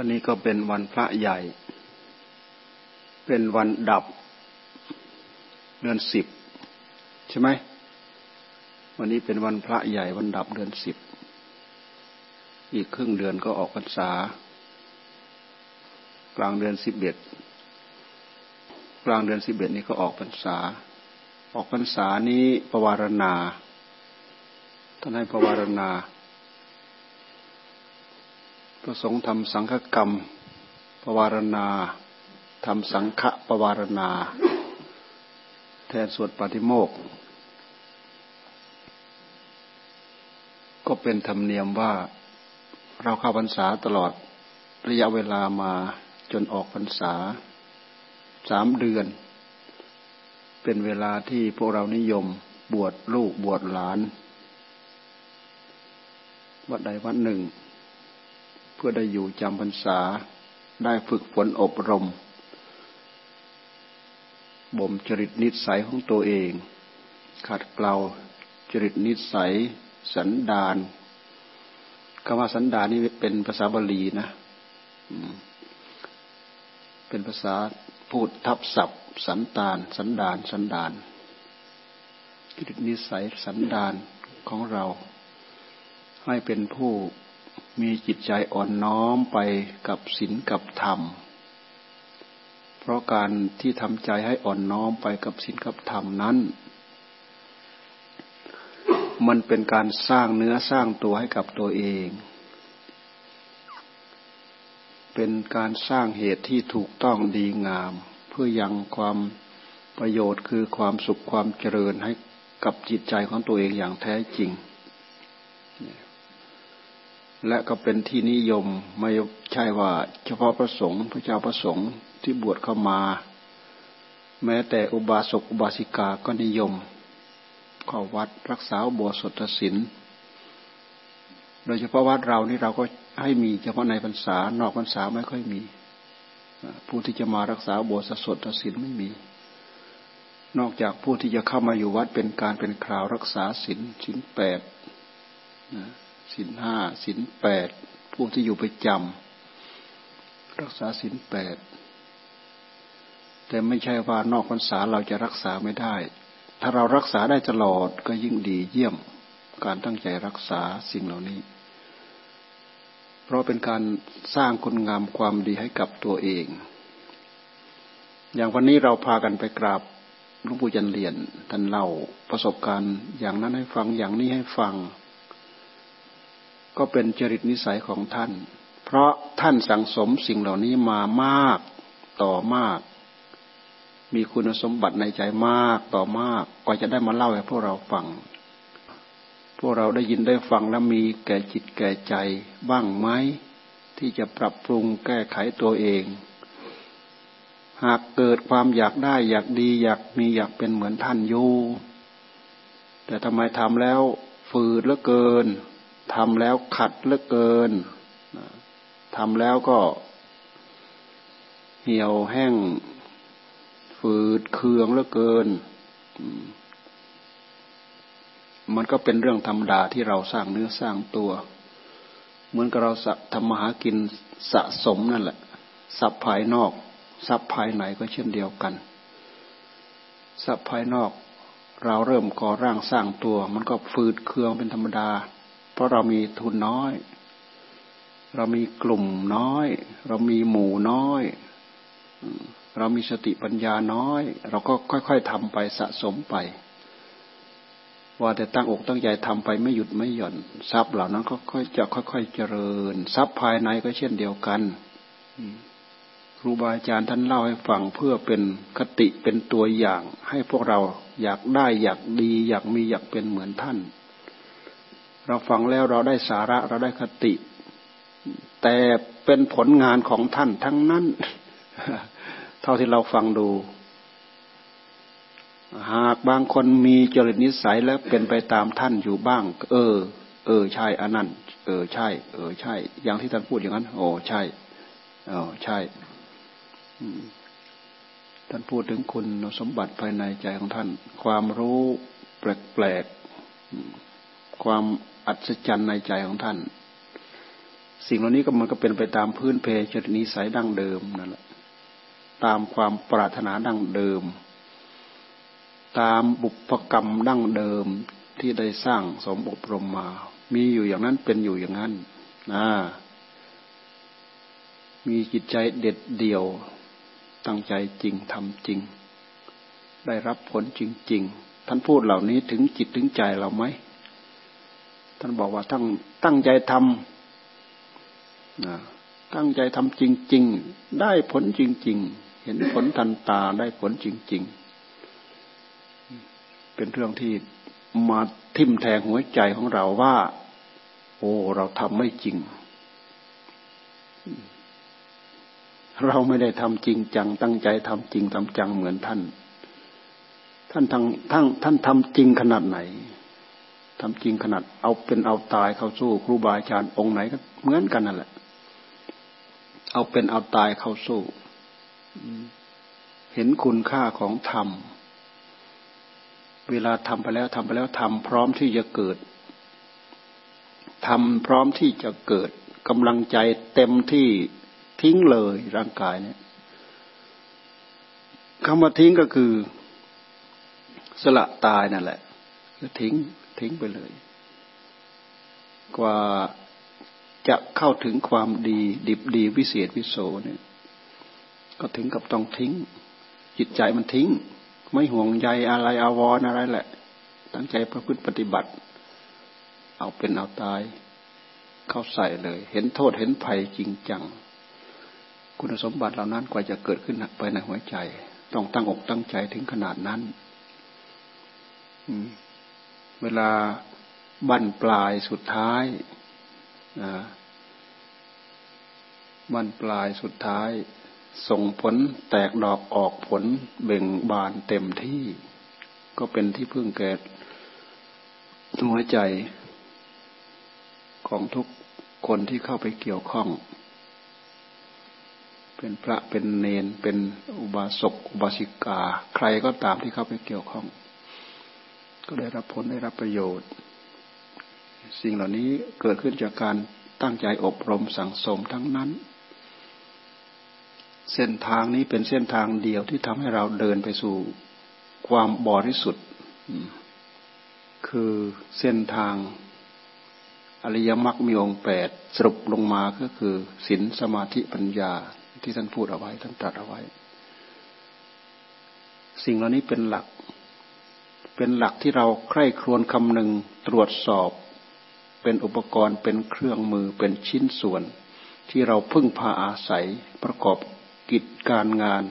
วันนี้ก็เป็นวันพระใหญ่ เป็นวันดับ เดือนสิบใช่ไหม วันนี้เป็นวันพระใหญ่วันดับเดือนสิบ อีกครึ่งเดือนก็ออกพรรษา กลางเดือนสิบเอ็ด กลางเดือนสิบเอ็ดนี้ก็ออกพรรษา ออกพรรษานี้ประวารณาท่านให้ประวารณา ประสงค์ทำสังฆกรรมปวารณาทำสังฆปวารณา แทนสวดปฏิโมกก็เป็นธรรมเนียมว่าเราเข้าพรรษาตลอดระยะเวลามาจนออกพรรษาสามเดือน เป็นเวลาที่พวกเรานิยมบวชลูกบวชหลาน วัดใดวัดหนึ่ง เพื่อได้อยู่จำพรรษาได้ฝึกฝนอบรม บ่มจริตนิสัยของตัวเอง ขัดเกลาจริตนิสัย สันดานคำว่าสันดานนี่เป็นภาษาบาลีนะเป็นภาษาพูดทับศัพท์ สันดาน สันดาน สันดานจริตนิสัยสันดานของเรา ให้เป็นผู้ มีจิตใจอ่อนน้อมไปกับศีลกับธรรม เพราะการที่ทำใจให้อ่อนน้อมไปกับศีลกับธรรมนั้น มันเป็นการสร้างเนื้อสร้างตัวให้กับตัวเอง เป็นการสร้างเหตุที่ถูกต้องดีงาม เพื่อยังความประโยชน์คือความสุขความเจริญให้กับจิตใจของตัวเองอย่างแท้จริง และก็เป็นที่นิยมไม่ใช่ว่าเฉพาะพระสงฆ์พระเจ้าพระสงฆ์ที่บวชเข้ามา แม้แต่อุบาสกอุบาสิกาก็นิยมเข้าวัดรักษาบวชสดศีลโดยเฉพาะวัดเรานี่เราก็ให้มีเฉพาะในพรรษานอกพรรษาไม่ค่อยมี ผู้ที่จะมารักษาบวชสดศีลไม่มี นอกจากผู้ที่จะเข้ามาอยู่วัดเป็นการเป็นคราวรักษาศีลศีลแปด ศีลห้าศีลแปดผู้ที่อยู่ไปจำรักษาศีลแปดแต่ไม่ใช่ว่านอกพรรษาเราจะรักษาไม่ได้ ถ้าเรารักษาได้ตลอดก็ยิ่งดีเยี่ยมการตั้งใจรักษาสิ่งเหล่านี้ เพราะเป็นการสร้างคุณงามความดีให้กับตัวเอง อย่างวันนี้เราพากันไปกราบหลวงปู่จันเรียนท่านเล่าประสบการณ์อย่างนั้นให้ฟังอย่างนี้ให้ฟัง ก็เป็นจริตนิสัยของท่าน เพราะท่านสั่งสมสิ่งเหล่านี้มามากต่อมาก มีคุณสมบัติในใจมากต่อมากก็จะได้มาเล่าให้พวกเราฟัง พวกเราได้ยินได้ฟังแล้วมีแก่จิตแก่ใจบ้างไหมที่จะปรับปรุงแก้ไขตัวเอง หากเกิดความอยากได้อยากดีอยากมีอยากเป็นเหมือนท่านอยู่แต่ทำไมทำแล้วฝืดเหลือเกิน ทำแล้วขัดเลือเกินทำแล้วก็ เหี่ยวแห้ง ฝืดเคืองเลือเกิน มันก็เป็นเรื่องธรรมดาที่เราสร้างเนื้อสร้างตัว เหมือนกับเราทำมาหากินสะสมนั่นแหละทรัพย์ภายนอกทรัพย์ภายในก็เช่นเดียวกันทรัพย์ภายนอก เราเริ่มก่อร่างสร้างตัว มันก็ฝืดเคืองเป็นธรรมดา เพราะเรามีทุนน้อย เรามีกลุ่มน้อย เรามีหมู่น้อย เรามีสติปัญญาน้อย เราก็ค่อย ๆทำไปสะสมไป ว่าแต่ตั้งอกตั้งใจทำไปไม่หยุดไม่หย่อนทรัพย์เหล่านั้นก็ค่อยจะค่อย ๆ เจริญทรัพย์ภายในก็เช่นเดียวกันครูบาอาจารย์ท่านเล่าให้ฟังเพื่อเป็นคติเป็นตัวอย่าง ให้พวกเราอยากได้อยากดี อยากมีอยากเป็นเหมือนท่าน เราฟังแล้วเราได้สาระเราได้คติ แต่เป็นผลงานของท่านทั้งนั้น เท่าที่เราฟังดู หากบางคนมีจริตนิสัยแล้วเป็นไปตามท่านอยู่บ้าง เออ เออ ใช่อันนั้น เออใช่ เออ ใช่ อย่างที่ท่านพูดอย่างนั้น โอ้ใช่เออใช่ท่านพูดถึงคุณสมบัติภายในใจของท่าน ความรู้แปลกๆความ อัศจรรย์ในใจของท่าน สิ่งเหล่านี้ก็มันก็เป็นไปตามพื้นเพจรินิสัยดั้งเดิมนั่นแหละตามความปรารถนาดั้งเดิม ตามบุพกรรมดั้งเดิมที่ได้สร้างสมอบรมมา มีอยู่อย่างนั้นเป็นอยู่อย่างนั้นนะมีจิตใจเด็ดเดี่ยว ตั้งใจจริงทำจริง ได้รับผลจริง ๆ ท่านพูดเหล่านี้ถึงจิตถึงใจเราไหม ท่านบอกว่าตั้งตั้งใจทำนะตั้งใจทำจริง ๆ ได้ผลจริง ๆ เห็นผลทันตาได้ผลจริง ๆ เป็นเรื่องที่มาทิ่มแทงหัวใจของเราว่า โอ้เราทำไม่จริง เราไม่ได้ทำจริงจัง ตั้งใจทำจริงทำจังเหมือนท่าน ท่านทั้งทั้งท่านทำจริงขนาดไหน ทำจริงขนาดเอาเป็นเอาตายเข้าสู้ครูบาอาจารย์องค์ไหนก็เหมือนกันนั่นแหละ เอาเป็นเอาตายเข้าสู้เห็นคุณค่าของธรรม เวลาทำไปแล้วทำไปแล้วทำพร้อมที่จะเกิดทำพร้อมที่จะเกิดกำลังใจเต็มที่ทิ้งเลยร่างกายเนี่ยคำว่าทิ้งก็คือ สละตายนั่นแหละก็ทิ้ง ทิ้งไปเลย กว่าจะเข้าถึงความดีดิบดีวิเศษวิโสเนี่ย ก็ถึงกับต้องทิ้ง จิตใจมันทิ้ง ไม่ห่วงใยอะไรอาวรอะไรแหละ ตั้งใจประพฤติปฏิบัติ เอาเป็นเอาตาย เข้าใส่เลย เห็นโทษเห็นภัยจริงจัง คุณสมบัติเหล่านั้นกว่าจะเกิดขึ้นไปในหัวใจ ต้องตั้งอกตั้งใจถึงขนาดนั้น เวลาบั้นปลายสุดท้ายบั้นปลายสุดท้าย ส่งผลแตกดอกออกผลเบ่งบานเต็มที่ ก็เป็นที่พึ่งแก่หัวใจของทุกคนที่เข้าไปเกี่ยวข้อง เป็นพระเป็นเนนเป็นอุบาสกอุบาสิกา ใครก็ตามที่เข้าไปเกี่ยวข้อง ก็ได้รับผลได้รับประโยชน์ สิ่งเหล่านี้เกิดขึ้นจากการตั้งใจอบรมสั่งสมทั้งนั้น เส้นทางนี้เป็นเส้นทางเดียวที่ทำให้เราเดินไปสู่ความบริสุทธิ์ คือเส้นทางอริยมรรคมีองค์แปดสรุปลงมาก็คือศีลสมาธิปัญญาที่ท่านพูดเอาไว้ท่านตรัสเอาไว้ สิ่งเหล่านี้เป็นหลัก เป็นหลักที่เราใคร่ครวญคำนึงตรวจสอบ เป็นอุปกรณ์เป็นเครื่องมือเป็นชิ้นส่วน ที่เราพึ่งพาอาศัยประกอบกิจการงาน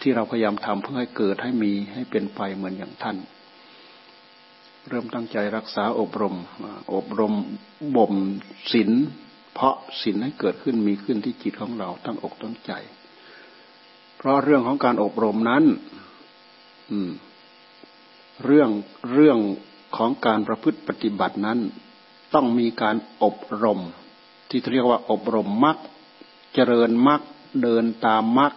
ที่เราพยายามทำเพื่อให้เกิดให้มีให้เป็นไปเหมือนอย่างท่าน เริ่มตั้งใจรักษาอบรม อบรมบ่มศีลเพราะศีลให้เกิดขึ้นมีขึ้นที่จิตของเราตั้งอกตั้งใจ เพราะเรื่องของการอบรมนั้น อืม เรื่องเรื่องของการประพฤติปฏิบัตินั้น ต้องมีการอบรม ที่เรียกว่าอบรมมักเจริญมักเดินตามมัก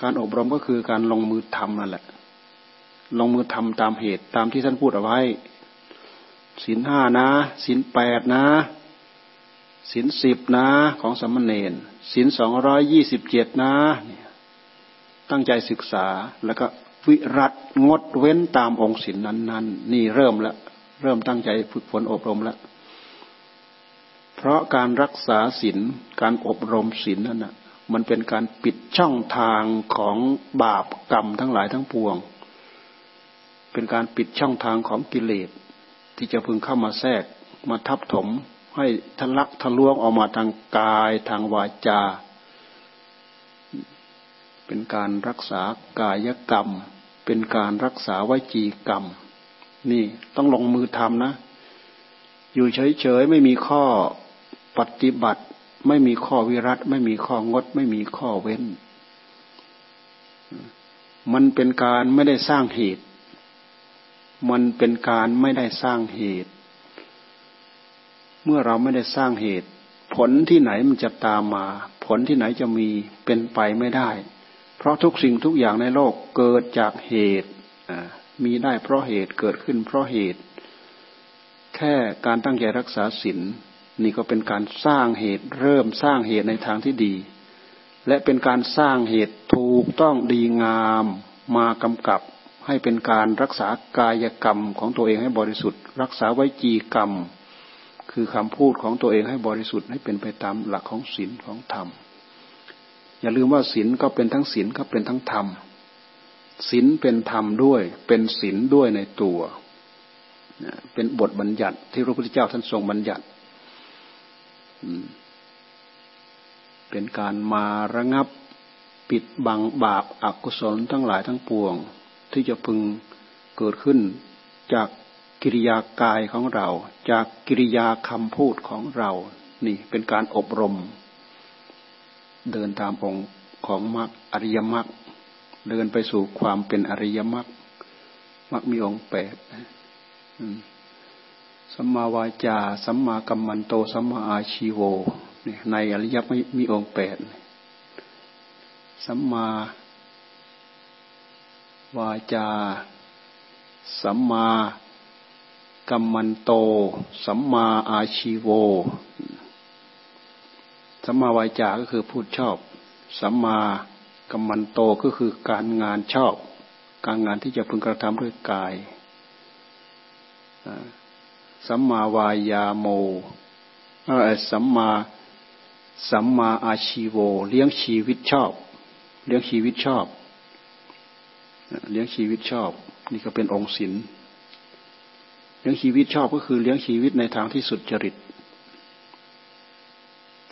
การอบรมก็คือการลงมือทำนั่นแหละ ลงมือทำตามเหตุตามที่ท่านพูดเอาไว้ศีลห้านะศีลแปดนะศีลสิบนะของสมณเณรศีลสองร้อยยี่สิบเจ็ดนะ ตั้งใจศึกษาแล้วก็วิรัตงดเว้นตามองค์ศีลนั้นๆนี่เริ่มแล้วเริ่มตั้งใจฝึกฝนอบรมแล้วเพราะการรักษาศีลการอบรมศีลนั่นนะมันเป็นการปิดช่องทางของบาปกรรมทั้งหลายทั้งปวง เป็นการปิดช่องทางของกิเลสที่จะพึงเข้ามาแทรกมาทับถมให้ทะลักทะลวงออกมาทางกายทางวาจา เป็นการรักษากายกรรม เป็นการรักษาวจีกรรม นี่ต้องลงมือทำนะ อยู่เฉยๆไม่มีข้อปฏิบัติ ไม่มีข้อวิรัตไม่มีข้องด ไม่มีข้อเว้น มันเป็นการไม่ได้สร้างเหตุ มันเป็นการไม่ได้สร้างเหตุ เมื่อเราไม่ได้สร้างเหตุ ผลที่ไหนมันจะตามมา ผลที่ไหนจะมีเป็นไปไม่ได้ เพราะทุกสิ่งทุกอย่างในโลกเกิดจากเหตุมีได้เพราะเหตุเกิดขึ้นเพราะเหตุ แค่การตั้งใจรักษาศีลนี่ก็เป็นการสร้างเหตุเริ่มสร้างเหตุในทางที่ดี และเป็นการสร้างเหตุถูกต้องดีงามมากำกับ ให้เป็นการรักษากายกรรมของตัวเองให้บริสุทธิ์ รักษาไวจีกรรม คือคำพูดของตัวเองให้บริสุทธิ์ให้เป็นไปตามหลักของศีลของธรรม อย่าลืมว่าศีลก็เป็นทั้งศีลก็เป็นทั้งธรรมศีลเป็นธรรมด้วย เป็นศีลด้วยในตัว เป็นบทบัญญัติที่พระพุทธเจ้าท่านทรงบัญญัติเป็นการมาระงับปิดบังบาปอากุศลทั้งหลายทั้งปวง ที่จะพึงเกิดขึ้นจากกิริยากายของเรา จากกิริยาคำพูดของเรา นี่เป็นการอบรม เดินตามองค์ของมรรคอริยมรรคเดินไปสู่ความเป็นอริยมรรคมรรคมีองค์แปดสัมมาวาจาสัมมากัมมันโตสัมมาอาชีโวในอริยมรรคมีองค์แปดสัมมาวาจา สัมมากัมมันโต สัมมาอาชีโว สัมมาวาจาก็คือพูดชอบ สัมมากัมมันโตก็คือการงานชอบ การงานที่จะพึงกระทำด้วยกาย สัมมาวายาโมสัมมาสัมมาอาชีโว เลี้ยงชีวิตชอบ เลี้ยงชีวิตชอบ เลี้ยงชีวิตชอบ นี่ก็เป็นองค์ศิลเลี้ยงชีวิตชอบก็คือเลี้ยงชีวิตในทางที่สุดจริต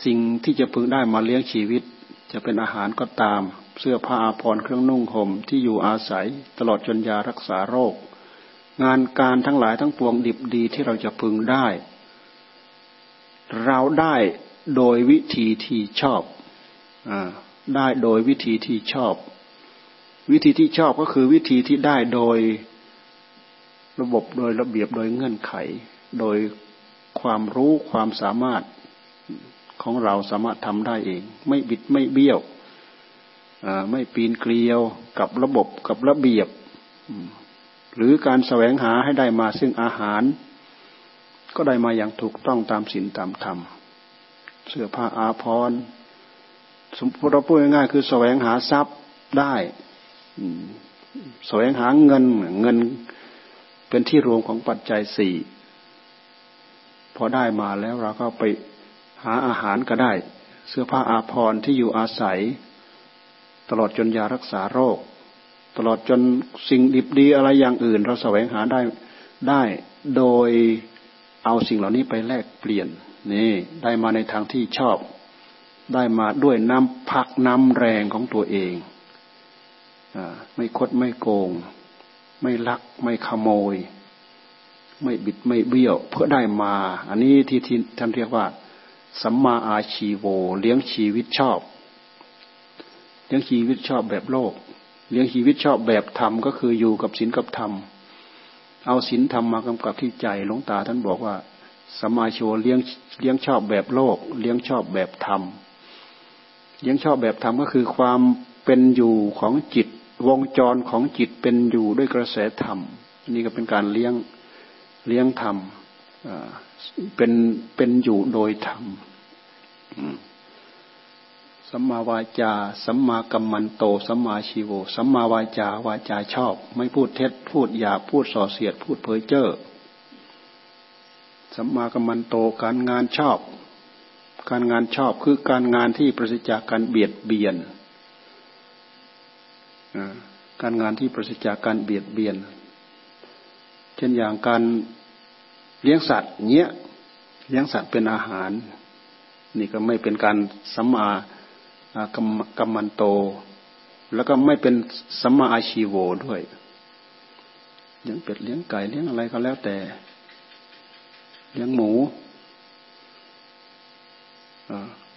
สิ่งที่จะพึงได้มาเลี้ยงชีวิต จะเป็นอาหารก็ตาม เสื้อผ้าอาภรณ์เครื่องนุ่งห่มที่อยู่อาศัยตลอดจนยารักษาโรค งานการทั้งหลายทั้งปวงดิบดีที่เราจะพึงได้ เราได้โดยวิธีที่ชอบอได้โดยวิธีที่ชอบ วิธีที่ชอบก็คือวิธีที่ได้โดยระบบโดยระเบียบโดยเงื่อนไข โดยความรู้ความสามารถ ของเราสามารถทำได้เอง ไม่บิดไม่เบี้ยวไม่ปีนเกลียวกับระบบกับระเบียบ หรือการแสวงหาให้ได้มาซึ่งอาหาร ก็ได้มาอย่างถูกต้องตามศีลตามธรรม เสื้อผ้าอาภรณ์สมมติเราพูดง่ายๆคือแสวงหาทรัพย์ได้แสวงหาเงินเงินเป็นที่รวมของปัจจัยสี่พอได้มาแล้วเราก็ไป หาอาหารก็ได้ เสื้อผ้าอาภรณ์ที่อยู่อาศัย ตลอดจนยารักษาโรค ตลอดจนสิ่งดิบดีอะไรอย่างอื่น เราแสวงหาได้ได้โดยเอาสิ่งเหล่านี้ไปแลกเปลี่ยนนี่ได้มาในทางที่ชอบ ได้มาด้วยน้ำพักน้ำแรงของตัวเองอไม่คดไม่โกง ไม่ลักไม่ขโมย ไม่บิดไม่เบี้ยว เพื่อได้มา อันนี้ที่ท่านเรียกว่า สัมมาอาชีโว เลี้ยงชีวิตชอบ เลี้ยงชีวิตชอบแบบโลก เลี้ยงชีวิตชอบแบบธรรมก็คืออยู่กับศีลกับธรรม เอาศีลธรรมมากำกับที่ใจหลวงตาท่านบอกว่าสัมมาโชเลี้ยงเลี้ยงชอบแบบโลก เลี้ยงชอบแบบธรรม เลี้ยงชอบแบบธรรมก็คือความเป็นอยู่ของจิตวงจรของจิตเป็นอยู่ด้วยกระแสธรรมนี่ก็เป็นการเลี้ยงเลี้ยงธรรม เป็นเป็นอยู่โดยธรรมสัมมาวาจา สัมมากัมมันโต สัมมาชีโว สัมมาวาจาวาจาชอบ ไม่พูดเท็จ พูดหยาพูดส่อเสียด พูดเพ้อเจ้อสัมมากัมมันโตการงานชอบ การงานชอบคือการงานที่ประสิทธิจากการเบียดเบียนการงานที่ประสิทธิจากการเบียดเบียน เช่นอย่างการ เลี้ยงสัตว์เนี้ยเลี้ยงสัตว์เป็นอาหาร นี่ก็ไม่เป็นการสัมมากรรมกรรมันโต แล้วก็ไม่เป็นสัมมาอาชีโวด้วยเลี้ยงเป็ดเลี้ยงไก่เลี้ยงอะไรก็แล้วแต่ เลี้ยงหมู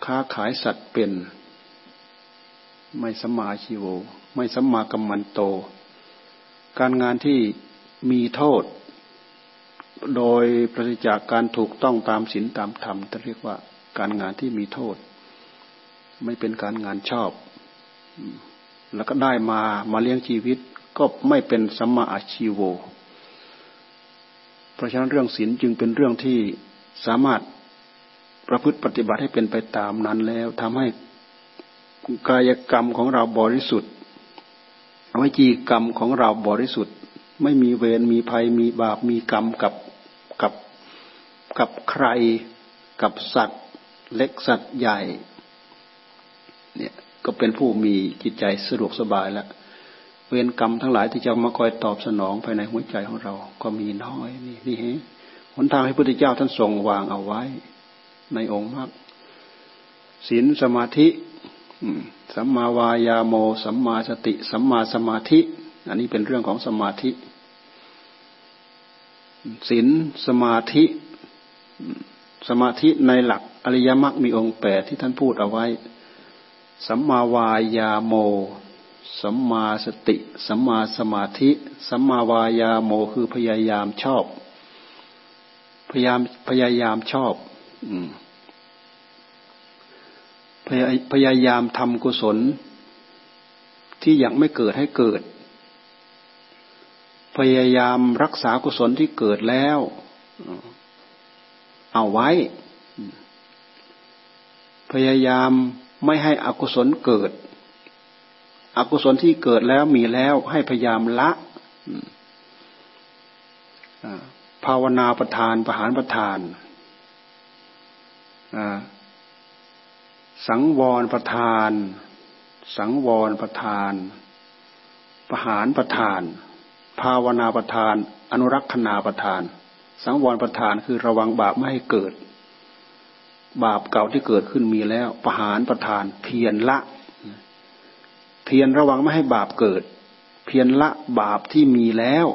ค้าขายสัตว์เป็น ไม่สัมมาอาชีโว ไม่สัมมากรรมันโต การงานที่มีโทษ โดยปริจากการถูกต้องตามศีลตามธรรมจะเรียกว่าการงานที่มีโทษ ไม่เป็นการงานชอบ แล้วก็ได้มามาเลี้ยงชีวิตก็ไม่เป็นสัมมาอาชีโว เพราะฉะนั้นเรื่องศีลจึงเป็นเรื่องที่สามารถประพฤติปฏิบัติให้เป็นไปตามนั้นแล้วทำให้กายกรรมของเราบริสุทธิ์วิจีกรรมของเราบริสุทธิ์ ไม่มีเวรมีภัยมีบาปมีกรรมกับ กับใครกับสัตว์เล็กสัตว์ใหญ่ เนี่ยก็เป็นผู้มีจิตใจสะดวกสบายแล้วเวรกรรมทั้งหลายที่จะมาคอยตอบสนองภายในหัวใจของเรา ก็มีน้อยนี่นี่เห็นหนทางให้พระพุทธเจ้าท่านทรงวางเอาไว้ ในองค์มรรคศีลสมาธิสัมมาวายาโม สัมมาสติ สัมมาสมาธิ อันนี้เป็นเรื่องของสมาธิศีลสมาธิ สมาธิในหลักอริยมรรคมีองค์แปดที่ท่านพูดเอาไว้ สัมมาวายาโม สัมมาสติ สัมมาสมาธิ สัมมาวายาโมคือพยายามชอบ พยายามพยายามชอบอพยายามทำกุศล ที่ยังไม่เกิดให้เกิด พยายามรักษากุศลที่เกิดแล้ว เอาไว้ พยายามไม่ให้อกุศลเกิด อกุศลที่เกิดแล้วมีแล้วให้พยายามละภาวนาประทานประหารประทานสังวรประทาน สังวรประทาน ประหารประทาน ภาวนาประทาน อนุรักษณาประทาน สังวรประทานคือระวังบาปไม่ให้เกิด บาปเก่าที่เกิดขึ้นมีแล้วประหารประทาน เพียรละเพียรระวังไม่ให้บาปเกิด เพียรละบาปที่มีแล้ว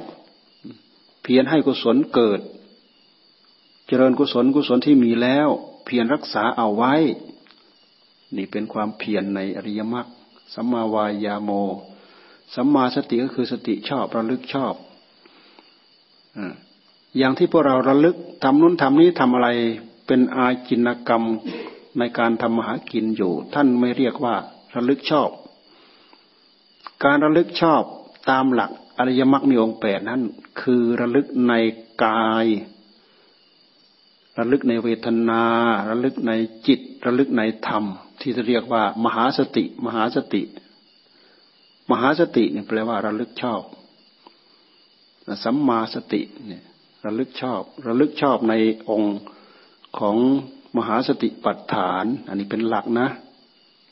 เพียรให้กุศลเกิด เจริญกุศลกุศลที่มีแล้ว เพียรรักษาเอาไว้ นี่เป็นความเพียรในอริยมรรคสัมมาวายาโมสัมมาสติก็คือสติชอบระลึกชอบอ อย่างที่พวกเราระลึกทำนู้นทำนี้ทำอะไรเป็นอาจินกรรมในการทำมหากินอยู่ ท่านไม่เรียกว่าระลึกชอบ การระลึกชอบตามหลักอริยมรรคมีองค์แปดนั้น คือระลึกในกาย ระลึกในเวทนา ระลึกในจิต ระลึกในธรรม ที่จะเรียกว่า มหาสติ มหาสติ มหาสติเนี่ยแปลว่าระลึกชอบสัมมาสติเนี่ย ระลึกชอบ ระลึกชอบในองค์ของมหาสติปัฏฐาน อันนี้เป็นหลักนะ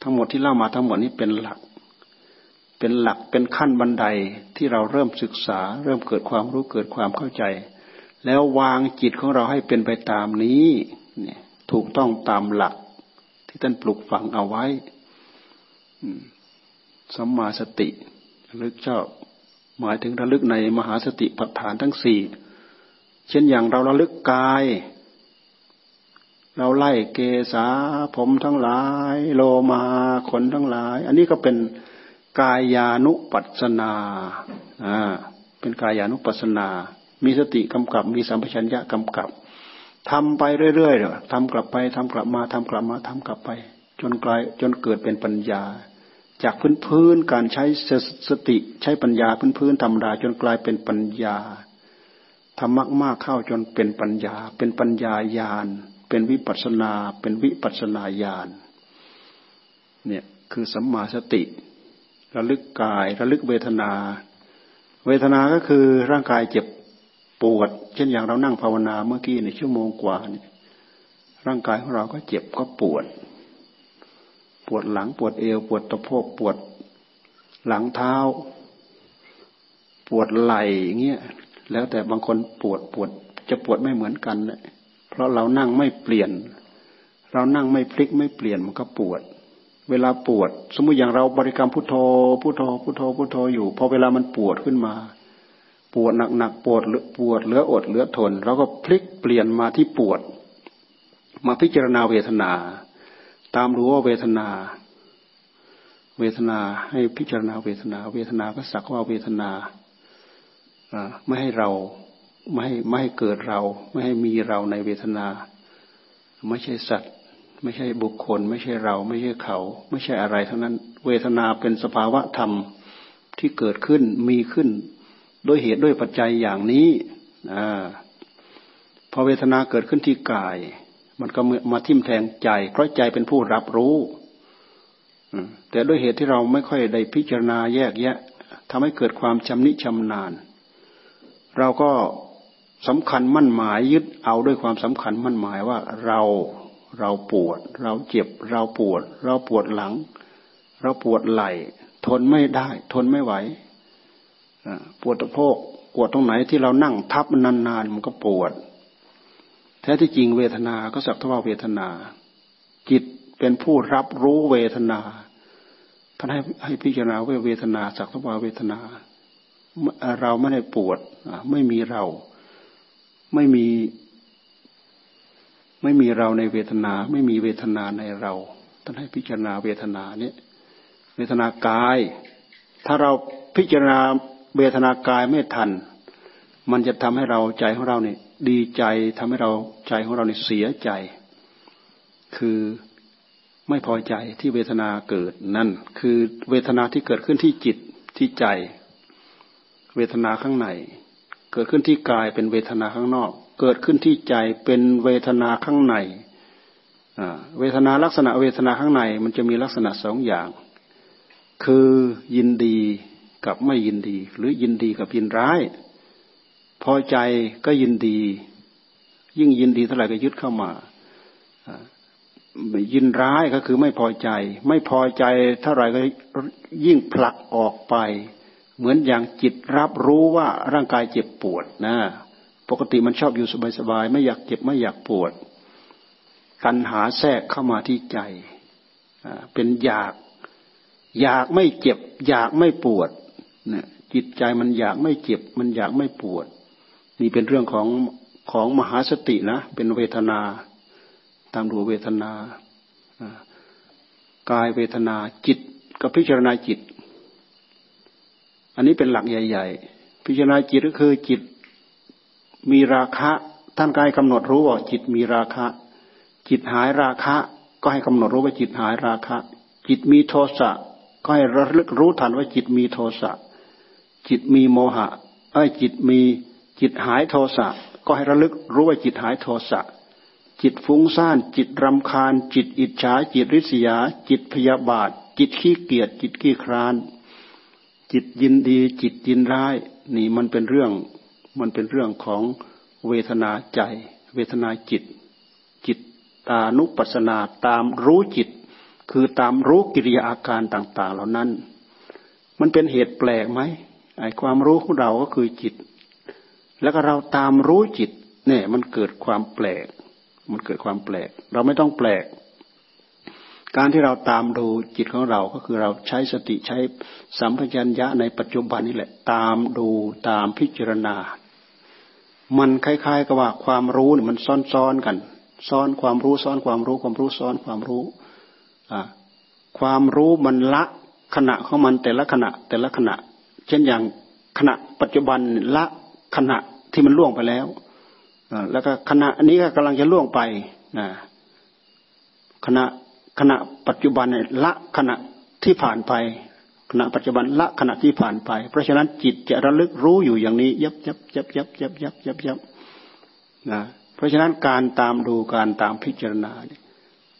ทั้งหมดที่เล่ามาทั้งหมดนี้เป็นหลัก เป็นหลักเป็นขั้นบันไดที่เราเริ่มศึกษา เริ่มเกิดความรู้เกิดความเข้าใจ แล้ววางจิตของเราให้เป็นไปตามนี้เนี่ยถูกต้องตามหลักที่ท่านปลุกฝังเอาไว้สัมมาสติระลึกชอบ หมายถึงระลึกในมหาสติปัฏฐานทั้งสี่ เช่นอย่างเราระลึกกาย เราไล่เกษาผมทั้งหลาย โลมาขนทั้งหลาย อันนี้ก็เป็นกายานุปัสนาอ่าเป็นกายานุปัสนา มีสติกำกับ มีสัมปชัญญะกำกับทำไปเรื่อยๆเยทำกลับไปทำกลับมาทำกลับมาทำกลับไป จนกลายจนเกิดเป็นปัญญา จากพื้นพื้นการใช้สติใช้ปัญญาพื้นพื้นธรรมดาจนกลายเป็นปัญญา ทำมากมากเข้าจนเป็นปัญญา เป็นปัญญาญาณ เป็นวิปัสนา เป็นวิปัสนาญาณ เนี่ยคือสัมมาสติ ระลึกกาย ระลึกเวทนา เวทนาก็คือร่างกายเจ็บปวด เช่นอย่างเรานั่งภาวนาเมื่อกี้ในชั่วโมงกว่าเนี่ยร่างกายของเราก็เจ็บก็ปวด ปวดหลังปวดเอว ปวดตะโพกปวดหลังเท้า ปวดไหล่เงี้ย แล้วแต่บางคนปวดปวดจะปวดไม่เหมือนกันเลยเพราะเรานั่งไม่เปลี่ยน เรานั่งไม่พลิกไม่เปลี่ยนมันก็ปวด เวลาปวด สมมติอย่างเราบริกรรมพุทโธพุทโธพุทโธพุทโธอยู่พอเวลามันปวดขึ้นมา ปวดหนักๆปวดปวดเหลืออดเหลือทนเราก็พลิกเปลี่ยนมาที่ปวด มาพิจารณาเวทนา ตามรู้ว่าเวทนา เวทนาให้พิจารณาเวทนา เวทนาก็สักว่าเวทนา ไม่ให้เราไม่ให้ไม่ให้เกิดเรา ไม่ให้มีเราในเวทนา ไม่ใช่สัตว์ ไม่ใช่บุคคล ไม่ใช่เรา ไม่ใช่เขา ไม่ใช่อะไรทั้งนั้น เวทนาเป็นสภาวะธรรมที่เกิดขึ้นมีขึ้นด้วยเหตุด้วยปัจจัยอย่างนี้พอเวทนาเกิดขึ้นที่กาย มันก็มาทิ่มแทงใจ เพราะใจเป็นผู้รับรู้แต่ด้วยเหตุที่เราไม่ค่อยได้พิจารณาแยกแยะทำให้เกิดความชำนิชำนาญ เราก็สำคัญมั่นหมายยึดเอาด้วยความสำคัญมั่นหมายว่าเราเราปวด เราเจ็บ เราปวด เราปวดหลัง เราปวดไหล่ ทนไม่ได้ ทนไม่ไหวปวดตะโพกปวดตรงไหนที่เรานั่งทับมันนานๆมันก็ปวด แท้ที่จริงเวทนาก็สักทว่าเวทนา จิตเป็นผู้รับรู้เวทนาท่านให้ให้พิจารณาว่าเวทนาสักทว่าเวทนา เราไม่ได้ปวดไม่มีเรา ไม่มี ไม่มีเราในเวทนา ไม่มีเวทนาในเราท่านให้พิจารณาเวทนาเนี่ยเวทนากาย ถ้าเราพิจารณาเวทนากายไม่ทัน มันจะทำให้เราใจของเราเนี่ยดีใจทำให้เราใจของเราเนี่ยเสียใจ คือไม่พอใจที่เวทนาเกิดนั่นคือเวทนาที่เกิดขึ้นที่จิตที่ใจ เวทนาข้างใน เกิดขึ้นที่กายเป็นเวทนาข้างนอก เกิดขึ้นที่ใจเป็นเวทนาข้างในเวทนาลักษณะเวทนาข้างในมันจะมีลักษณะสองอย่าง คือยินดีกับไม่ยินดี หรือยินดีกับยินร้าย พอใจก็ยินดี ยิ่งยินดีเท่าไหร่ก็ยึดเข้ามายินร้ายก็คือไม่พอใจ ไม่พอใจเท่าไหร่ก็ยิ่งผลักออกไป เหมือนอย่างจิตรับรู้ว่าร่างกายเจ็บปวดนะ ปกติมันชอบอยู่สบายๆไม่อยากเจ็บไม่อยากปวดกันหาแทรกเข้ามาที่ใจ เป็นอยาก อยากไม่เจ็บ อยากไม่ปวดเนี่ยจิตใจมันอยากไม่เจ็บ มันอยากไม่ปวด นี่เป็นเรื่องของของมหาสตินะ เป็นเวทนา ตามดูเวทนากายเวทนาจิตกับพิจารณาจิต อันนี้เป็นหลักใหญ่ ๆ พิจารณาจิตก็คือจิตมีราคะท่านกายกำหนดรู้ว่าจิตมีราคะ จิตหายราคะ ก็ให้กำหนดรู้ว่าจิตหายราคะ จิตมีโทสะก็ให้ระลึกรู้ทันว่าจิตมีโทสะจิตมีโมหะไอ้จิตมีจิตหายโทสะก็ให้ระลึกรู้ว่าจิตหายโทสะจิตฟุ้งซ่าน จิตรำคาญ จิตอิจฉาจิตริษยา จิตพยาบาท จิตขี้เกียจจิตขี้คร้าน จิตยินดีจิตยินร้าย นี่มันเป็นเรื่องมันเป็นเรื่องของเวทนาใจ เวทนาจิต จิตตานุปัสนาตามรู้จิต คือตามรู้กิริยาอาการต่าง ๆ เหล่านั้น มันเป็นเหตุแปลกไหมไอ้ความรู้ของเราก็คือจิต แล้วก็เราตามรู้จิต เนี่ย มันเกิดความแปลก มันเกิดความแปลก เราไม่ต้องแปลก การที่เราตามดูจิตของเราก็คือเราใช้สติใช้สัมปชัญญะในปัจจุบันนี่แหละ ตามดูตามพิจารณา มันคล้ายๆกับว่าความรู้เนี่ยมันซ้อนๆกัน ซ้อนความรู้ซ้อนความรู้ความรู้ซ้อนความรู้อ่าความรู้มันละขณะของมันแต่ละขณะแต่ละขณะ เช่นอย่างขณะปัจจุบันละขณะที่มันล่วงไปแล้วแล้วก็ขณะอันนี้ก็กำลังจะล่วงไปนะขณะ ขณะปัจจุบันเนี่ยละขณะที่ผ่านไป ขณะปัจจุบันละขณะที่ผ่านไป เพราะฉะนั้นจิตจะระลึกรู้อยู่อย่างนี้ ยับยับยับยับยับยับยับยับนะเพราะฉะนั้นการตามดูการตามพิจารณา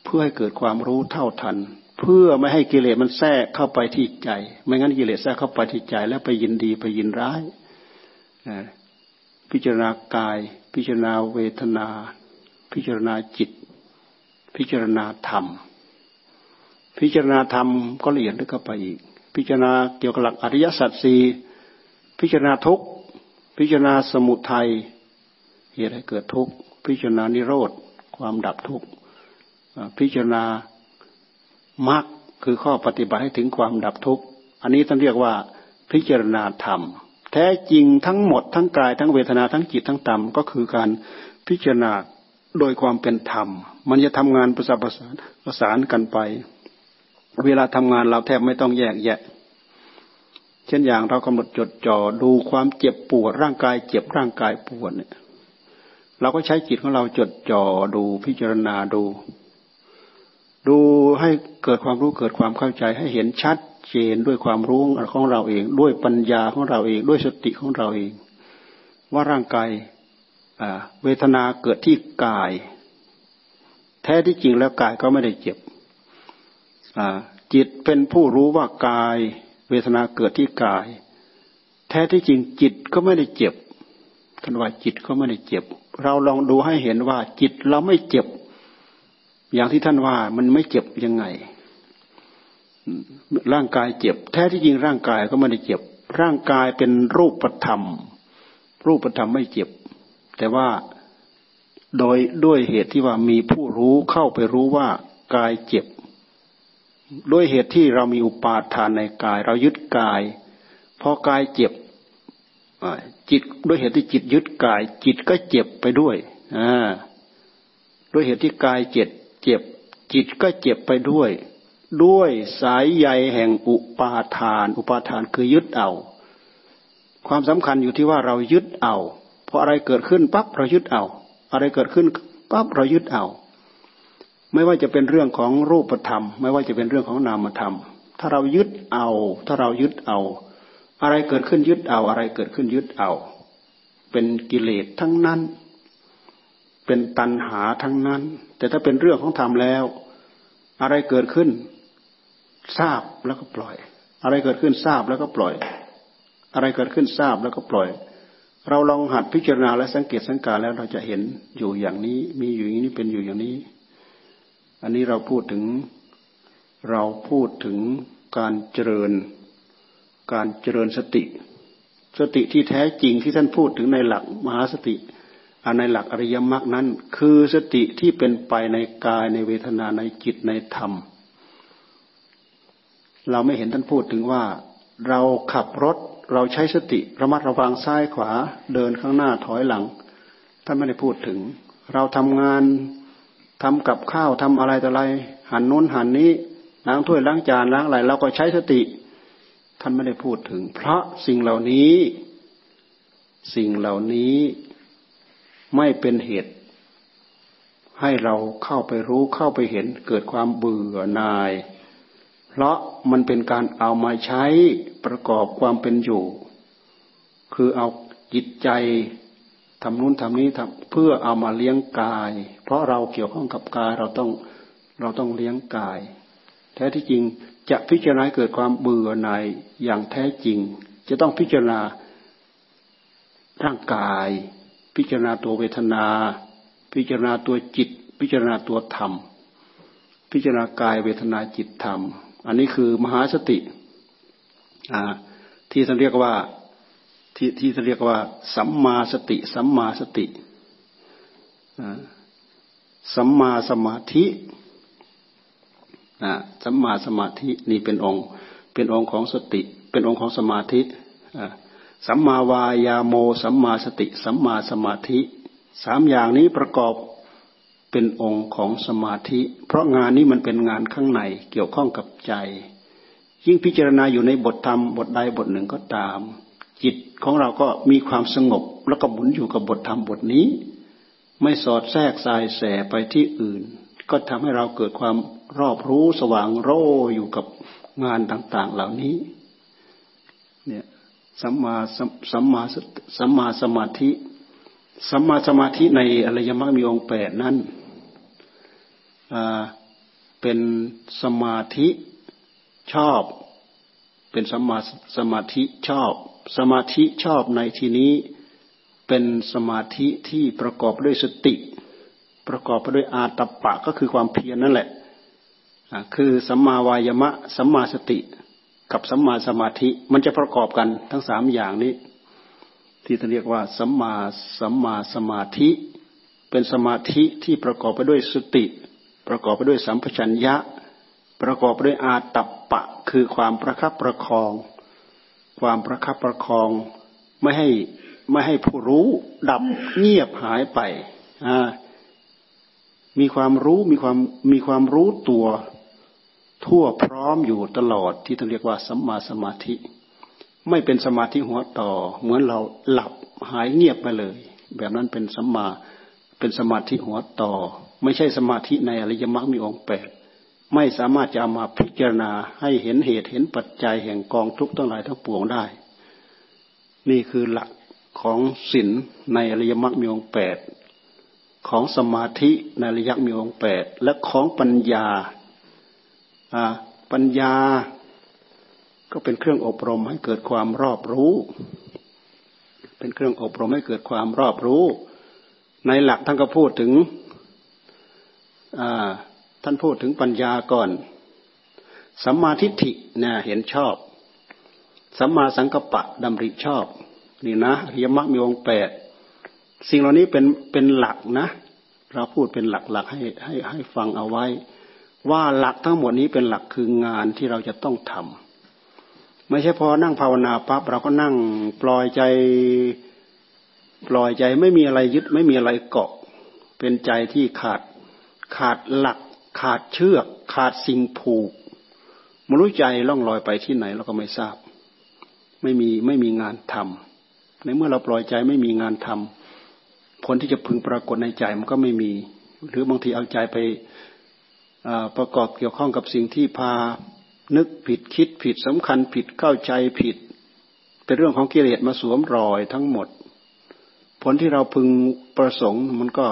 เพื่อให้เกิดความรู้เท่าทัน เพื่อไม่ให้กิเลสมันแทรกเข้าไปที่ใจ ไม่งั้นกิเลสแทรกเข้าไปที่ใจ แล้วไปยินดีไปยินร้ายพิจารณากาย พิจารณาเวทนา พิจารณาจิต พิจารณาธรรม พิจารณาธรรมก็ละเอียดลึกเข้าไปอีก พิจารณาเกี่ยวกับหลักอริยสัจสี่พิจารณาทุกพิจารณาสมุทัยเหตุให้เกิดทุกพิจารณานิโรธความดับทุกพิจารณามรรคคือข้อปฏิบัติให้ถึงความดับทุกข์ อันนี้ท่านเรียกว่าพิจารณาธรรม แท้จริงทั้งหมดทั้งกายทั้งเวทนาทั้งจิตทั้งธรรมก็คือการพิจารณาโดยความเป็นธรรม มันจะทำงานประสานประสานประสานกันไป เวลาทำงานเราแทบไม่ต้องแยกแยะ เช่นอย่างเรากำหนดจดจ่อดูความเจ็บปวดร่างกายเจ็บร่างกายปวดเนี่ยเราก็ใช้จิตของเราจดจ่อดูพิจารณาดู ดูให้เกิดความรู้เกิดความเข้าใจให้เห็นชัดเจนด้วยความรู้ของเราเอง ด้วยปัญญาของเราเอง ด้วยสติของเราเอง ว่าร่างกายเวทนาเกิดที่กาย แท้ที่จริงแล้วกายก็ไม่ได้เจ็บ จิตเป็นผู้รู้ว่ากาย เวทนาเกิดที่กาย แท้ที่จริงจิตก็ไม่ได้เจ็บท่านว่าจิตก็ไม่ได้เจ็บ เราลองดูให้เห็นว่า จิตเราไม่เจ็บ อย่างที่ท่านว่ามันไม่เจ็บยังไง ร่างกายเจ็บ แท้ที่จริงร่างกายก็ไม่ได้เจ็บ ร่างกายเป็นรูปธรรม รูปธรรมไม่เจ็บ แต่ว่าโดยด้วยเหตุที่ว่ามีผู้รู้เข้าไปรู้ว่ากายเจ็บ ด้วยเหตุที่เรามีอุปาทานในกาย เรายึดกายพอกายเจ็บจิตด้วยเหตุที่จิตยึดกาย จิตก็เจ็บไปด้วยด้วยเหตุที่กายเจ็บเจ็บ จิตก็เจ็บไปด้วย ด้วยสายใยแห่งอุปาทาน อุปาทานคือยึดเอา ความสำคัญอยู่ที่ว่าเรายึดเอาพออะไรเกิดขึ้นปั๊บเรายึดเอา อะไรเกิดขึ้นปั๊บเรายึดเอา ไม่ว่าจะเป็นเรื่องของรูปธรรม ไม่ว่าจะเป็นเรื่องของนามธรรม ถ้าเรายึดเอา ถ้าเรายึดเอา อะไรเกิดขึ้นยึดเอา อะไรเกิดขึ้นยึดเอา เป็นกิเลสทั้งนั้น เป็นตัณหาทั้งนั้น แต่ถ้าเป็นเรื่องของธรรมแล้ว อะไรเกิดขึ้น ทราบแล้วก็ปล่อย อะไรเกิดขึ้นทราบแล้วก็ปล่อย อะไรเกิดขึ้นทราบแล้วก็ปล่อย เราลองหัดพิจารณาและสังเกตสังการแล้วเราจะเห็นอยู่อย่างนี้ มีอยู่อย่างนี้เป็นอยู่อย่างนี้ อันนี้เราพูดถึงเราพูดถึงการเจริญ การเจริญสติ สติที่แท้จริงที่ท่านพูดถึงในหลักมหาสติอันในหลักอริยมรรคนั้น คือสติที่เป็นไปในกายในเวทนาในจิตในธรรม เราไม่เห็นท่านพูดถึงว่า เราขับรถเราใช้สติระมัดระวังซ้ายขวาเดินข้างหน้าถอยหลัง ท่านไม่ได้พูดถึง เราทำงาน ทำกับข้าวทำอะไรต่ออะไร หันนู้นหันนี้ล้างถ้วยล้างจานล้างอะไรเราก็ใช้สติ ท่านไม่ได้พูดถึง เพราะสิ่งเหล่านี้ สิ่งเหล่านี้ไม่เป็นเหตุ ให้เราเข้าไปรู้เข้าไปเห็นเกิดความเบื่อหน่าย เพราะมันเป็นการเอามาใช้ประกอบความเป็นอยู่ คือเอาจิตใจ ทำนู้นทำนี้ทำเพื่อเอามาเลี้ยงกาย เพราะเราเกี่ยวข้องกับกายเราต้องเราต้องเลี้ยงกาย แท้ที่จริงจะพิจารณาเกิดความเบื่อหน่ายอย่างแท้จริง จะต้องพิจารณาร่างกาย พิจารณาตัวเวทนา พิจารณาตัวจิต พิจารณาตัวธรรม พิจารณากายเวทนาจิตธรรม อันนี้คือมหาสติที่ท่านเรียกว่า ที่ที่เรียกว่า สัมมาสติ สัมมาสติสัมมาสมาธิสัมมาสมาธินี่เป็นองค์เป็นองค์ของสติ เป็นองค์ของสมาธิสัมมาวายาโม สัมมาสติ สัมมาสมาธิสามอย่างนี้ประกอบเป็นองค์ของสมาธิ เพราะงานนี้มันเป็นงานข้างในเกี่ยวข้องกับใจ ยิ่งพิจารณาอยู่ในบทธรรมบทใดบทหนึ่งก็ตาม จิตของเราก็มีความสงบแล้วก็หมุนอยู่กับบทธรรมบทนี้ ไม่สอดแทรกสายแสไปที่อื่น ก็ทำให้เราเกิดความรอบรู้สว่างโร่อยู่กับงานต่าง ๆ เหล่านี้ เนี่ยสัมมาสัมมาสัมมาสมาธิสัมมาสมาธิในอริยมรรคมีองค์แปดนั้นเป็นสมาธิชอบ เป็นสัมมาสมาธิชอบ สมาธิชอบในที่นี้เป็นสมาธิที่ประกอบด้วยสติ ประกอบไปด้วยอาตปะก็คือความเพียรนั่นแหละคือสัมมาวายมะสัมมาสติ กับสัมมาสมาธิมันจะประกอบกันทั้งสามอย่างนี้ ที่เรียกว่าสัมมาสัมมาสมาธิ เป็นสมาธิที่ประกอบไปด้วยสติ ประกอบไปด้วยสัมปชัญญะ ประกอบไปด้วยอาตปะ คือความประคับประคอง ความประคับประคองไม่ให้ไม่ให้ผู้รู้ดับเงียบหายไปมีความรู้มีความมีความรู้ตัวทั่วพร้อมอยู่ตลอดที่ท่านเรียกว่าสัมมาสมาธิ ไม่เป็นสมาธิหัวต่อ เหมือนเราหลับหายเงียบไปเลย แบบนั้นเป็นสัมมาเป็นสมาธิหัวต่อ ไม่ใช่สมาธิในอริยมรรคมีองค์แปด ไม่สามารถจะมาพิจารณาให้เห็นเหตุเห็นปัจจัยแห่งกองทุกข์ทั้งหลายทั้งปวงได้ นี่คือหลักของศีลในอริยมรรคมีองค์แปดของสมาธิในอริยมรรคมีองค์แปดและของปัญญาปัญญาก็เป็นเครื่องอบรมให้เกิดความรอบรู้ เป็นเครื่องอบรมให้เกิดความรอบรู้ ในหลักท่านก็พูดถึง ท่านพูดถึงปัญญาก่อน สัมมาทิฏฐิเนะเห็นชอบ สัมมาสังกัปปะดำริชอบ นี่นะเรียมักมีองแปด สิ่งเหล่านี้เป็นเป็นหลักนะ เราพูดเป็นหลักๆให้ให้ให้ฟังเอาไว้ ว่าหลักทั้งหมดนี้เป็นหลักคืองานที่เราจะต้องทำไม่ใช่พอนั่งภาวนาปั๊บเราก็นั่งปล่อยใจปล่อยใจไม่มีอะไรยึดไม่มีอะไรเกาะ เป็นใจที่ขาดขาดหลัก ขาดเชือกขาดสิ่งผูกมรู้ใจล่องลอยไปที่ไหนเราก็ไม่ทราบ ไม่มีไม่มีงานทำในเมื่อเราปล่อยใจไม่มีงานทำผลที่จะพึงปรากฏในใจมันก็ไม่มี หรือบางทีเอาใจไปประกอบเกี่ยวข้องกับสิ่งที่พานึกผิดคิดผิดสำคัญผิดเข้าใจผิด เป็นเรื่องของกิเลสมาสวมรอยทั้งหมด ผลที่เราพึงประสงค์มันก็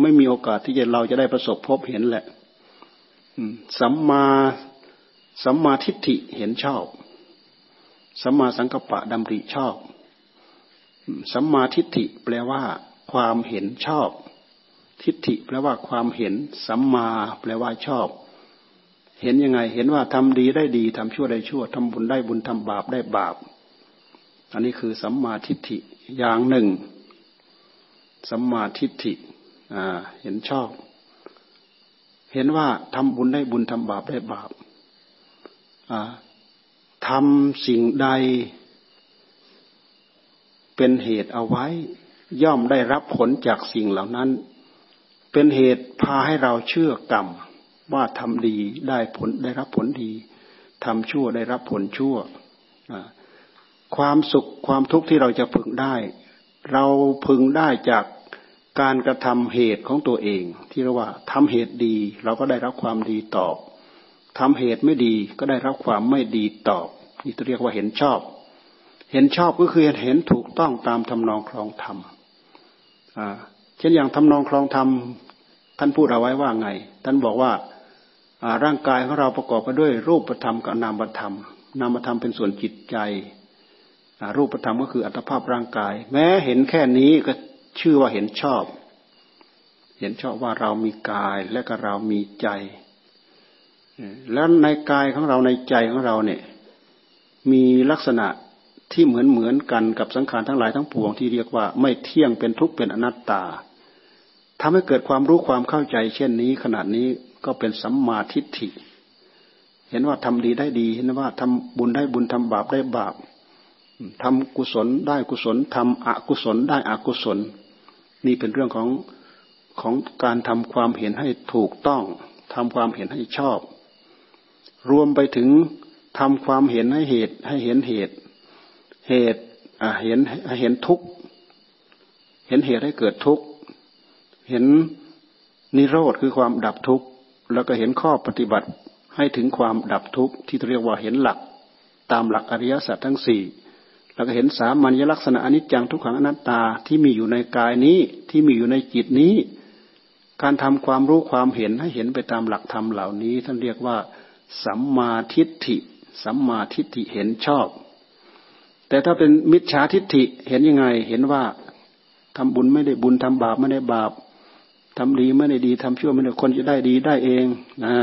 ไม่มีโอกาสที่จะเราจะได้ประสบพบเห็นแหละ สัมมาสัมมาทิฏฐิเห็นชอบสัมมาสังกัปปะดำริชอบสัมมาทิฏฐิแปลว่า ความเห็นชอบ ทิฏฐิแปลว่าความเห็น สัมมาแปลว่าชอบ เห็นยังไง เห็นว่าทำดีได้ดีทำชั่วได้ชั่วทำบุญได้บุญทำบาปได้บาป อันนี้คือสัมมาทิฏฐิอย่างหนึ่ง สัมมาทิฏฐิเห็นชอบ เห็นว่าทำบุญได้บุญทำบาปได้บาปทำสิ่งใดเป็นเหตุเอาไว้ ย่อมได้รับผลจากสิ่งเหล่านั้น เป็นเหตุพาให้เราเชื่อกรรมว่าทำดีได้ผลได้รับผลดีทำชั่วได้รับผลชั่ว ความสุขความทุกข์ที่เราจะพึงได้ เราพึงได้จาก การกระทำเหตุของตัวเอง ที่เรียกว่าทำเหตุดี เราก็ได้รับความดีตอบทำเหตุไม่ดีก็ได้รับความไม่ดีตอบ นี่เรียกว่าเห็นชอบ เห็นชอบก็คือเห็นถูกต้องตามทำนองครองธรรมเช่นอย่างทำนองครองธรรมท่านพูดเอาไว้ว่าไง ท่านบอกว่าร่างกายของเราประกอบไปด้วยรูปธรรมกับนามธรรม นามธรรมเป็นส่วนจิตใจรูปธรรมก็คืออัตภาพร่างกาย แม้เห็นแค่นี้ก็ ชื่อว่าเห็นชอบ เห็นชอบว่าเรามีกายและก็เรามีใจ แล้วในกายของเราในใจของเราเนี่ย มีลักษณะที่เหมือนเหมือนกันกับสังขารทั้งหลายทั้งปวงที่เรียกว่าไม่เที่ยงเป็นทุกข์เป็นอนัตตาทำให้เกิดความรู้ความเข้าใจ เช่นนี้ขนาดนี้ก็เป็นสัมมาทิฏฐิ เห็นว่าทำดีได้ดี เห็นว่าทำบุญได้บุญทำบาปได้บาปทำกุศลได้กุศลทำอกุศลได้อกุศล นี่เป็นเรื่องของของการทำความเห็นให้ถูกต้องทำความเห็นให้ชอบ รวมไปถึงทำความเห็นให้เหตุให้เห็นเหตุ เหตุเห็นเห็นทุกเห็นเหตุให้เกิดทุกเห็นนิโรธคือความดับทุกข์แล้วก็เห็นข้อปฏิบัติให้ถึงความดับทุกข์ที่เรียกว่าเห็นหลัก ตามหลักอริยสัจทั้งสี่ เราก็เห็นสามัญลักษณะอนิจจังทุกขังอนัตตาที่มีอยู่ในกายนี้ที่มีอยู่ในจิตนี้ การทำความรู้ความเห็นให้เห็นไปตามหลักธรรมเหล่านี้ ท่านเรียกว่า สัมมาทิฏฐิ สัมมาทิฏฐิเห็นชอบ แต่ถ้าเป็นมิจฉาทิฏฐิเห็นยังไง เห็นว่าทำบุญไม่ได้บุญทำบาปไม่ได้บาปทำดีไม่ได้ดีทำชั่วไม่ได้คนจะได้ดีได้เองนะ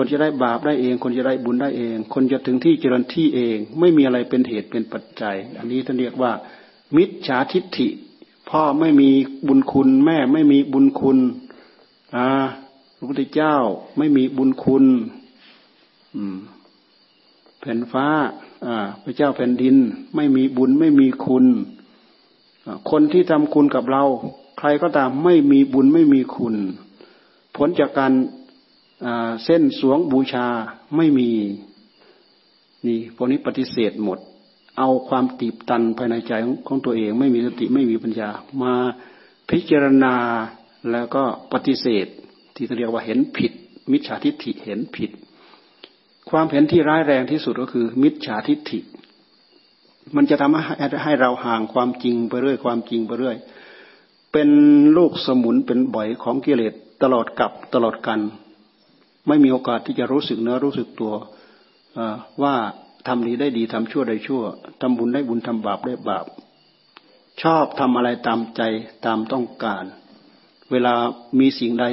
คนจะได้บาปได้เอง คนจะได้บุญได้เอง คนจะถึงที่เจริญที่เอง ไม่มีอะไรเป็นเหตุเป็นปัจจัย อันนี้ท่านเรียกว่า มิจฉาทิฏฐิ พ่อไม่มีบุญคุณ แม่ไม่มีบุญคุณอ่าพระพุทธเจ้าไม่มีบุญคุณ อืมแผ่นฟ้าอ่าพระเจ้าแผ่นดิน ไม่มีบุญไม่มีคุณ คนที่ทำคุณกับเรา ใครก็ตามไม่มีบุญไม่มีคุณ ผลจากการ เส้นสวงบูชาไม่มีนี่พวกนี้ปฏิเสธหมด เอาความตีบตันภายในใจของตัวเอง ไม่มีสติไม่มีปัญญา มาพิจารณาแล้วก็ปฏิเสธ ที่เรียกว่าเห็นผิด มิจฉาทิฏฐิเห็นผิด ความเห็นที่ร้ายแรงที่สุดก็คือ มิจฉาทิฏฐิ มันจะทำให้ให้เราห่างความจริงไปเรื่อยความจริงไปเรื่อยเป็นลูกสมุนเป็นบ่อยของกิเลสตลอดกับตลอดกัน ไม่มีโอกาสที่จะรู้สึกเนื้อรู้สึกตัวว่าทำดีได้ดีทำชั่วได้ชั่วทำบุญได้บุญทำบาปได้บาป ชอบทำอะไรตามใจตามต้องการ เวลามีสิ่งใด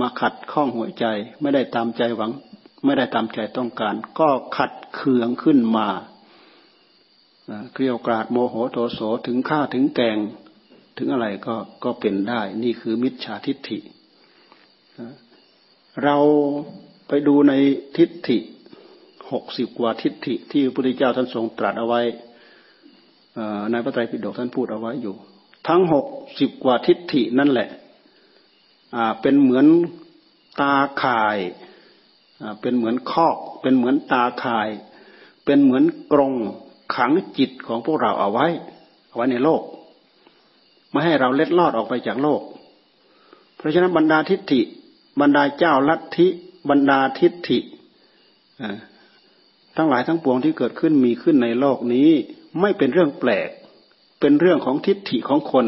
มาขัดข้องหัวใจ ไม่ได้ตามใจหวัง ไม่ได้ตามใจต้องการ ก็ขัดเคืองขึ้นมาเกลียวกราดโมโหโทโสถึงฆ่าถึงแกง ถึงอะไรก็ก็เป็นได้ นี่คือมิจฉาทิฏฐิเรา ไปดูในทิฏฐิหกสิบกว่าทิฏฐิที่พระพุทธเจ้าท่านทรงตรัสเอาไว้ในพระไตรปิฎกท่านพูดเอาไว้อยู่ ทั้งหกสิบกว่าทิฏฐินั่นแหละเป็นเหมือนตาข่ายเป็นเหมือนคอก เป็นเหมือนตาข่าย เป็นเหมือนกรงขังจิตของพวกเราเอาไว้เอาไว้ในโลก ไม่ให้เราเล็ดลอดออกไปจากโลก เพราะฉะนั้นบรรดาทิฏฐิบรรดาเจ้าลัทธิ บรรดาทิฏฐิทั้งหลายทั้งปวงที่เกิดขึ้นมีขึ้นในโลกนี้ ไม่เป็นเรื่องแปลก เป็นเรื่องของทิฏฐิของคน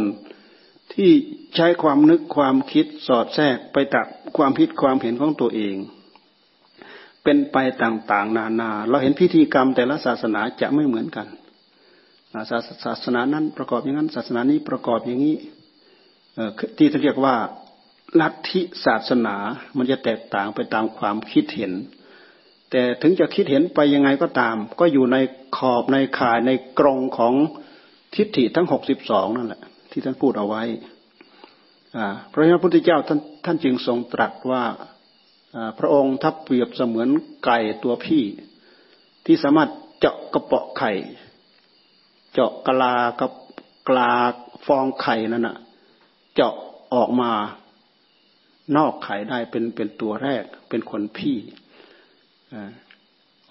ที่ใช้ความนึกความคิดสอดแทรกไปตักความพิดความเห็นของตัวเอง เป็นไปต่างๆ นานา เราเห็นพิธีกรรมแต่ละศาสนาจะไม่เหมือนกันศาสนานั้นประกอบอย่างนั้น ศาสนานี้ประกอบอย่างนี้ที่เรียกว่า ลัทธิศาสนา มันจะแตกต่างไปตามความคิดเห็น แต่ถึงจะคิดเห็นไปยังไงก็ตาม ก็อยู่ในขอบในข่ายในกรงของทิฏฐิทั้งหกสิบสองนั่นแหละ ที่ท่านพูดเอาไว้เพราะฉะนั้นพระพุทธเจ้าท่านท่านจึงทรงตรัสว่าพระองค์ทับเปรียบเสมือนไก่ตัวพี่ ที่สามารถเจาะกระเปาะไข่ เจาะกลากับกลาฟองไข่นั่นน่ะ เจาะออกมา นอกไข่ได้เป็นเป็นตัวแรก เป็นคนพี่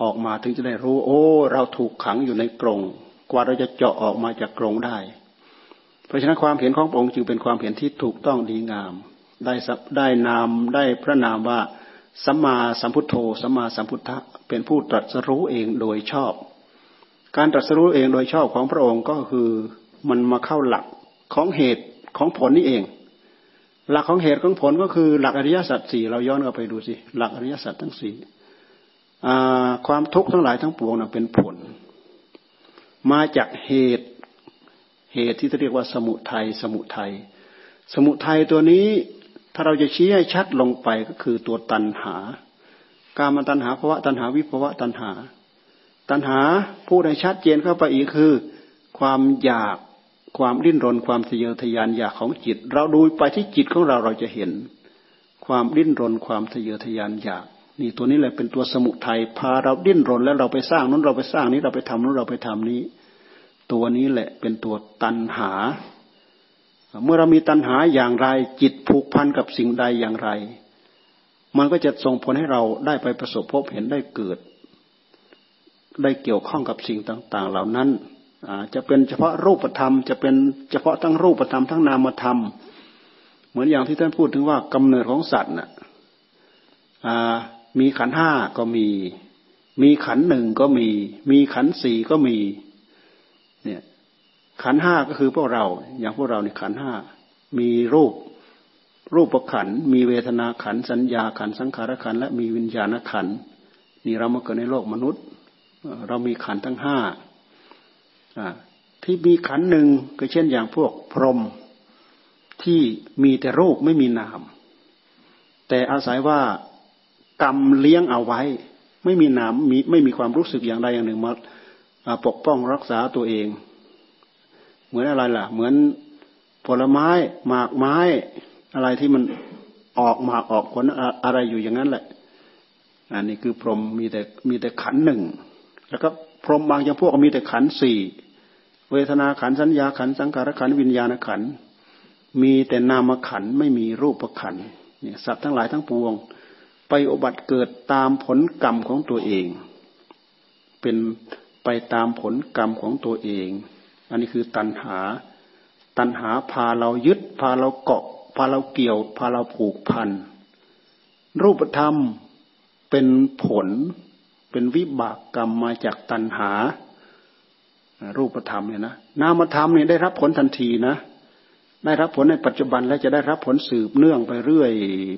ออกมาถึงจะได้รู้ โอ้ เราถูกขังอยู่ในกรงกว่าเราจะเจาะออกมาจากกรงได้ เพราะฉะนั้นความเห็นของพระองค์จึงเป็นความเห็นที่ถูกต้องดีงาม ได้ได้นามได้พระนามว่าสัมมาสัมพุทโธสัมมาสัมพุทธะเป็นผู้ตรัสรู้เองโดยชอบ การตรัสรู้เองโดยชอบของพระองค์ก็คือมันมาเข้าหลักของเหตุของผลนี่เอง หลักของเหตุของผลก็คือหลักอริยสัจสี่เราย้อนกลับไปดูสิหลักอริยสัจทั้งสี่ความทุกข์ทั้งหลายทั้งปวงนะเป็นผล มาจากเหตุเหตุที่เรียกว่าสมุทัยสมุทัยสมุทัยตัวนี้ถ้าเราจะชี้ให้ชัดลงไปก็คือตัวตัณหา การมาตัณหาภาวะตัณหาวิภาวะตัณหา ตัณหาพูดให้ชัดเจนเข้าไปอีกคือ ความอยาก ความดิ้นรนความทะเยอทะยานอยากของจิต เราดูไปที่จิตของเราเราจะเห็น ความดิ้นรนความทะเยอทะยานอยาก นี่ตัวนี้แหละเป็นตัวสมุทัยพาเราดิ้นรนแล้วเราไปสร้างนั้นเราไปสร้างนี้เราไปทำนั้นเราไปทำนี้ ตัวนี้แหละเป็นตัวตัณหา เมื่อเรามีตัณหาอย่างไรจิตผูกพันกับสิ่งใดอย่างไร มันก็จะส่งผลให้เราได้ไปประสบพบเห็นได้เกิด ได้เกี่ยวข้องกับสิ่งต่าง ๆ เหล่านั้น จะเป็นเฉพาะรูปธรรม จะเป็นเฉพาะทั้งรูปธรรมทั้งนามธรรม เหมือนอย่างที่ท่านพูดถึงว่ากำเนิดของสัตว์น่ะมีขันห้าก็มี มีขันหนึ่งก็มี มีขันสี่ก็มี เนี่ยขันห้าก็คือพวกเรา อย่างพวกเราเนี่ยขันห้ามีรูปรูปประขัน มีเวทนาขัน สัญญาขัน สังขารขัน และมีวิญญาณขัน นี่เรามาเกิดในโลกมนุษย์ เรามีขันทั้งห้า ที่มีขันหนึ่งก็เช่นอย่างพวกพรหมที่มีแต่รูปไม่มีนาม แต่อาศัยว่ากรรมเลี้ยงเอาไว้ ไม่มีนามมีไม่มีความรู้สึกอย่างใดอย่างหนึ่งมาปกป้องรักษาตัวเอง เหมือนอะไรล่ะ เหมือนผลไม้หมากไม้อะไรที่มันออกหมากออกผลอะไรอยู่อย่างนั้นแหละ อันนี้คือพรหมมีแต่มีแต่ขันหนึ่งแล้วก็พรหมบางจำพวกมีแต่ขันสี่ เวทนาขันสัญญาขันสังขารขันวิญญาณขันมีแต่นามขันไม่มีรูปขันเนี่ยสัตว์ทั้งหลายทั้งปวง ไปอบัติเกิดตามผลกรรมของตัวเอง เป็นไปตามผลกรรมของตัวเอง อันนี้คือตัณหา ตัณหาพาเรายึด พาเราเกาะ พาเราเกี่ยว พาเราผูกพัน รูปธรรมเป็นผล เป็นวิบากกรรมมาจากตัณหา รูปธรรมเนี่ยนะนามธรรมเนี่ยได้รับผลทันทีนะได้รับผลในปัจจุบันและจะได้รับผลสืบเนื่องไปเรื่อย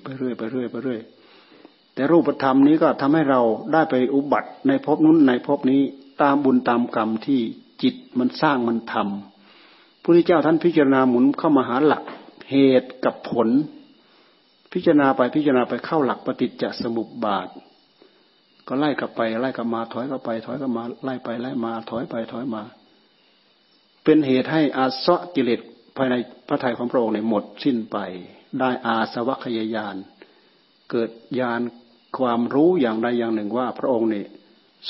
ไปเรื่อยไปเรื่อยไปเรื่อยแต่รูปธรรมนี้ก็ทำให้เราได้ไปอุบัติในภพนู้นในภพนี้ตามบุญตามกรรมที่จิตมันสร้างมันทำพระพุทธเจ้าท่านพิจารณาหมุนเข้ามาหาหลักเหตุกับผล พิจารณาไปพิจารณาไปเข้าหลักปฏิจจสมุปบาท ก็ไล่กลับไป ไล่กลับมาถอยกลับไป ถอยกลับมาไล่ไปไล่มา ถอยไปถอยมา เป็นเหตุให้อาสวะกิเลสภายในพระทัยของพระองค์เนี่ยหมดสิ้นไป ได้อาสวัคยายาน เกิดญาณความรู้อย่างใดอย่างหนึ่งว่า พระองค์เนี่ย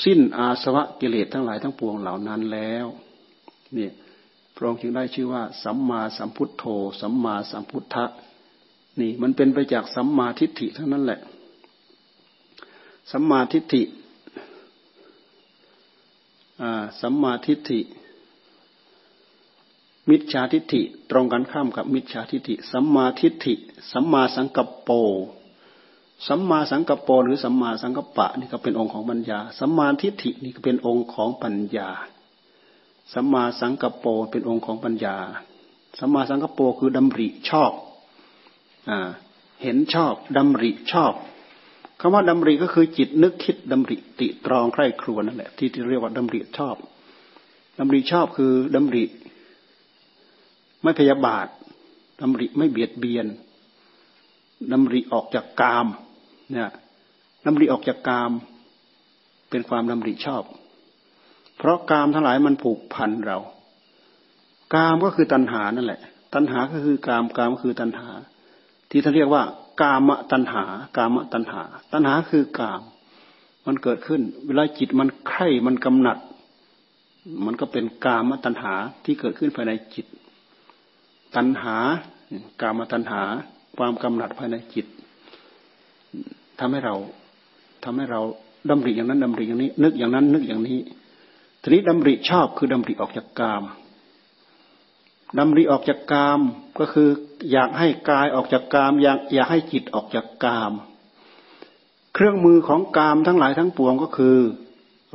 สิ้นอาสวะกิเลสทั้งหลายทั้งปวงเหล่านั้นแล้วเนี่ยพระองค์จึงได้ชื่อว่า สัมมาสัมพุทโธ สัมมาสัมพุทธะนี่มันเป็นไปจากสัมมาทิฏฐิทั้งนั้นแหละ สัมมาทิฏฐิสัมมาทิฏฐิ มิจฉาทิฏฐิ ตรงกันข้ามกับมิจฉาทิฏฐิ สัมมาทิฏฐิ สัมมาสังกัปโป สัมมาสังกัปโป หรือสัมมาสังกัปปะนี่ก็เป็นองค์ของปัญญา สัมมาทิฏฐินี่ก็เป็นองค์ของปัญญา สัมมาสังกัปโปเป็นองค์ของปัญญา สัมมาสังกัปโปคือดำริชอบอเห็นชอบดำริชอบ คำว่าดำริก็คือจิตนึกคิดดำริติตรองใคร่ครวญนั่นแหละที่ที่เรียกว่าดำริชอบดำริชอบคือดำริ ไม่พยาบาทดำริไม่เบียดเบียนดำริออกจากกามเนี่ยดำริออกจากกาม เป็นความดำริชอบ เพราะกามทั้งหลายมันผูกพันเรา กามก็คือตัณหานั่นแหละ ตัณหาก็คือกามกามก็คือตัณหา ที่ท่านเรียกว่า กามตัณหา กามตัณหา ตัณหาคือกาม มันเกิดขึ้น เวลาจิตมันไข่มันกำหนัด มันก็เป็นกามตัณหาที่เกิดขึ้นภายในจิต ตัณหา กามตัณหา ความกำหนัดภายในจิตทำให้เราทำให้เราดำริอย่างนั้นดำริอย่างนี้ นึกอย่างนั้นนึกอย่างนี้ทีนี้ดำริชอบคือดำริออกจากกาม ดำริออกจากกามก็คืออยากให้กายออกจากกาม อยากอยากให้จิตออกจากกาม เครื่องมือของกามทั้งหลายทั้งปวงก็คือ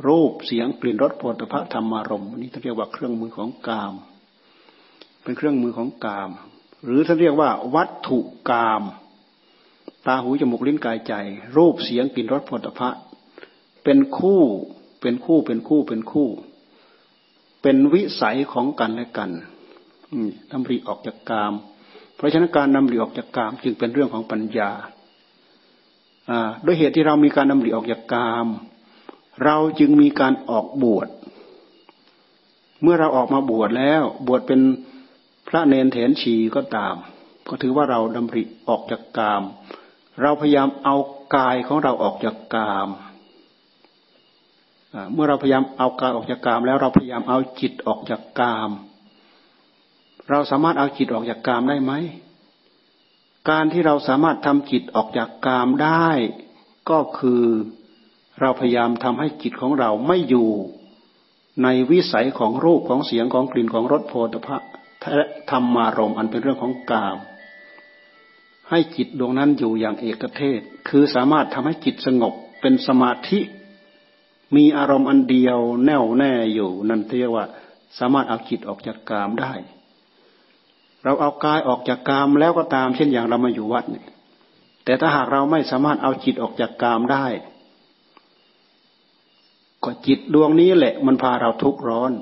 รูปเสียงกลิ่นรสโผฏฐะธรรมารมณ์นี่ท่านเรียกว่าเครื่องมือของกาม เป็นเครื่องมือของกาม หรือท่านเรียกว่า วัตถุกาม ตาหูจมูกลิ้นกายใจ รูปเสียงกลิ่นรสผลิภัณฑ์เป็นคู่เป็นคู่เป็นคู่เป็นคู่ เป็นวิสัยของกันและกัน นำริออกจากกาม เพราะฉะนั้นการนำริออกจากกาม จึงเป็นเรื่องของปัญญาด้วยเหตุที่เรามีการนำริออกจากกาม เราจึงมีการออกบวช เมื่อเราออกมาบวชแล้ว บวชเป็นพระเนนเถนชีก็ตาม ก็ถือว่าเราดำริออกจากกาม เราพยายามเอากายของเราออกจากกามเมื่อเราพยายามเอากายออกจากกาม แล้วเราพยายามเอาจิตออกจากกาม เราสามารถเอาจิตออกจากกามได้ไหม การที่เราสามารถทำจิตออกจากกามได้ ก็คือเราพยายามทำให้จิตของเราไม่อยู่ในวิสัยของรูปของเสียงของกลิ่นของรสโพธพะธรรมารมอันเป็นเรื่องของกาม ให้จิตดวงนั้นอยู่อย่างเอกเทศ คือสามารถทำให้จิตสงบเป็นสมาธิ มีอารมณ์อันเดียวแน่วแน่อยู่ นั่นเรียกว่า สามารถเอาจิตออกจากกามได้ เราเอากายออกจากกามแล้วก็ตามเช่นอย่างเรามาอยู่วัดเนี่ยแต่ถ้าหากเราไม่สามารถเอาจิตออกจากกามได้ ก็จิตดวงนี้แหละ มันพาเราทุกข์ร้อน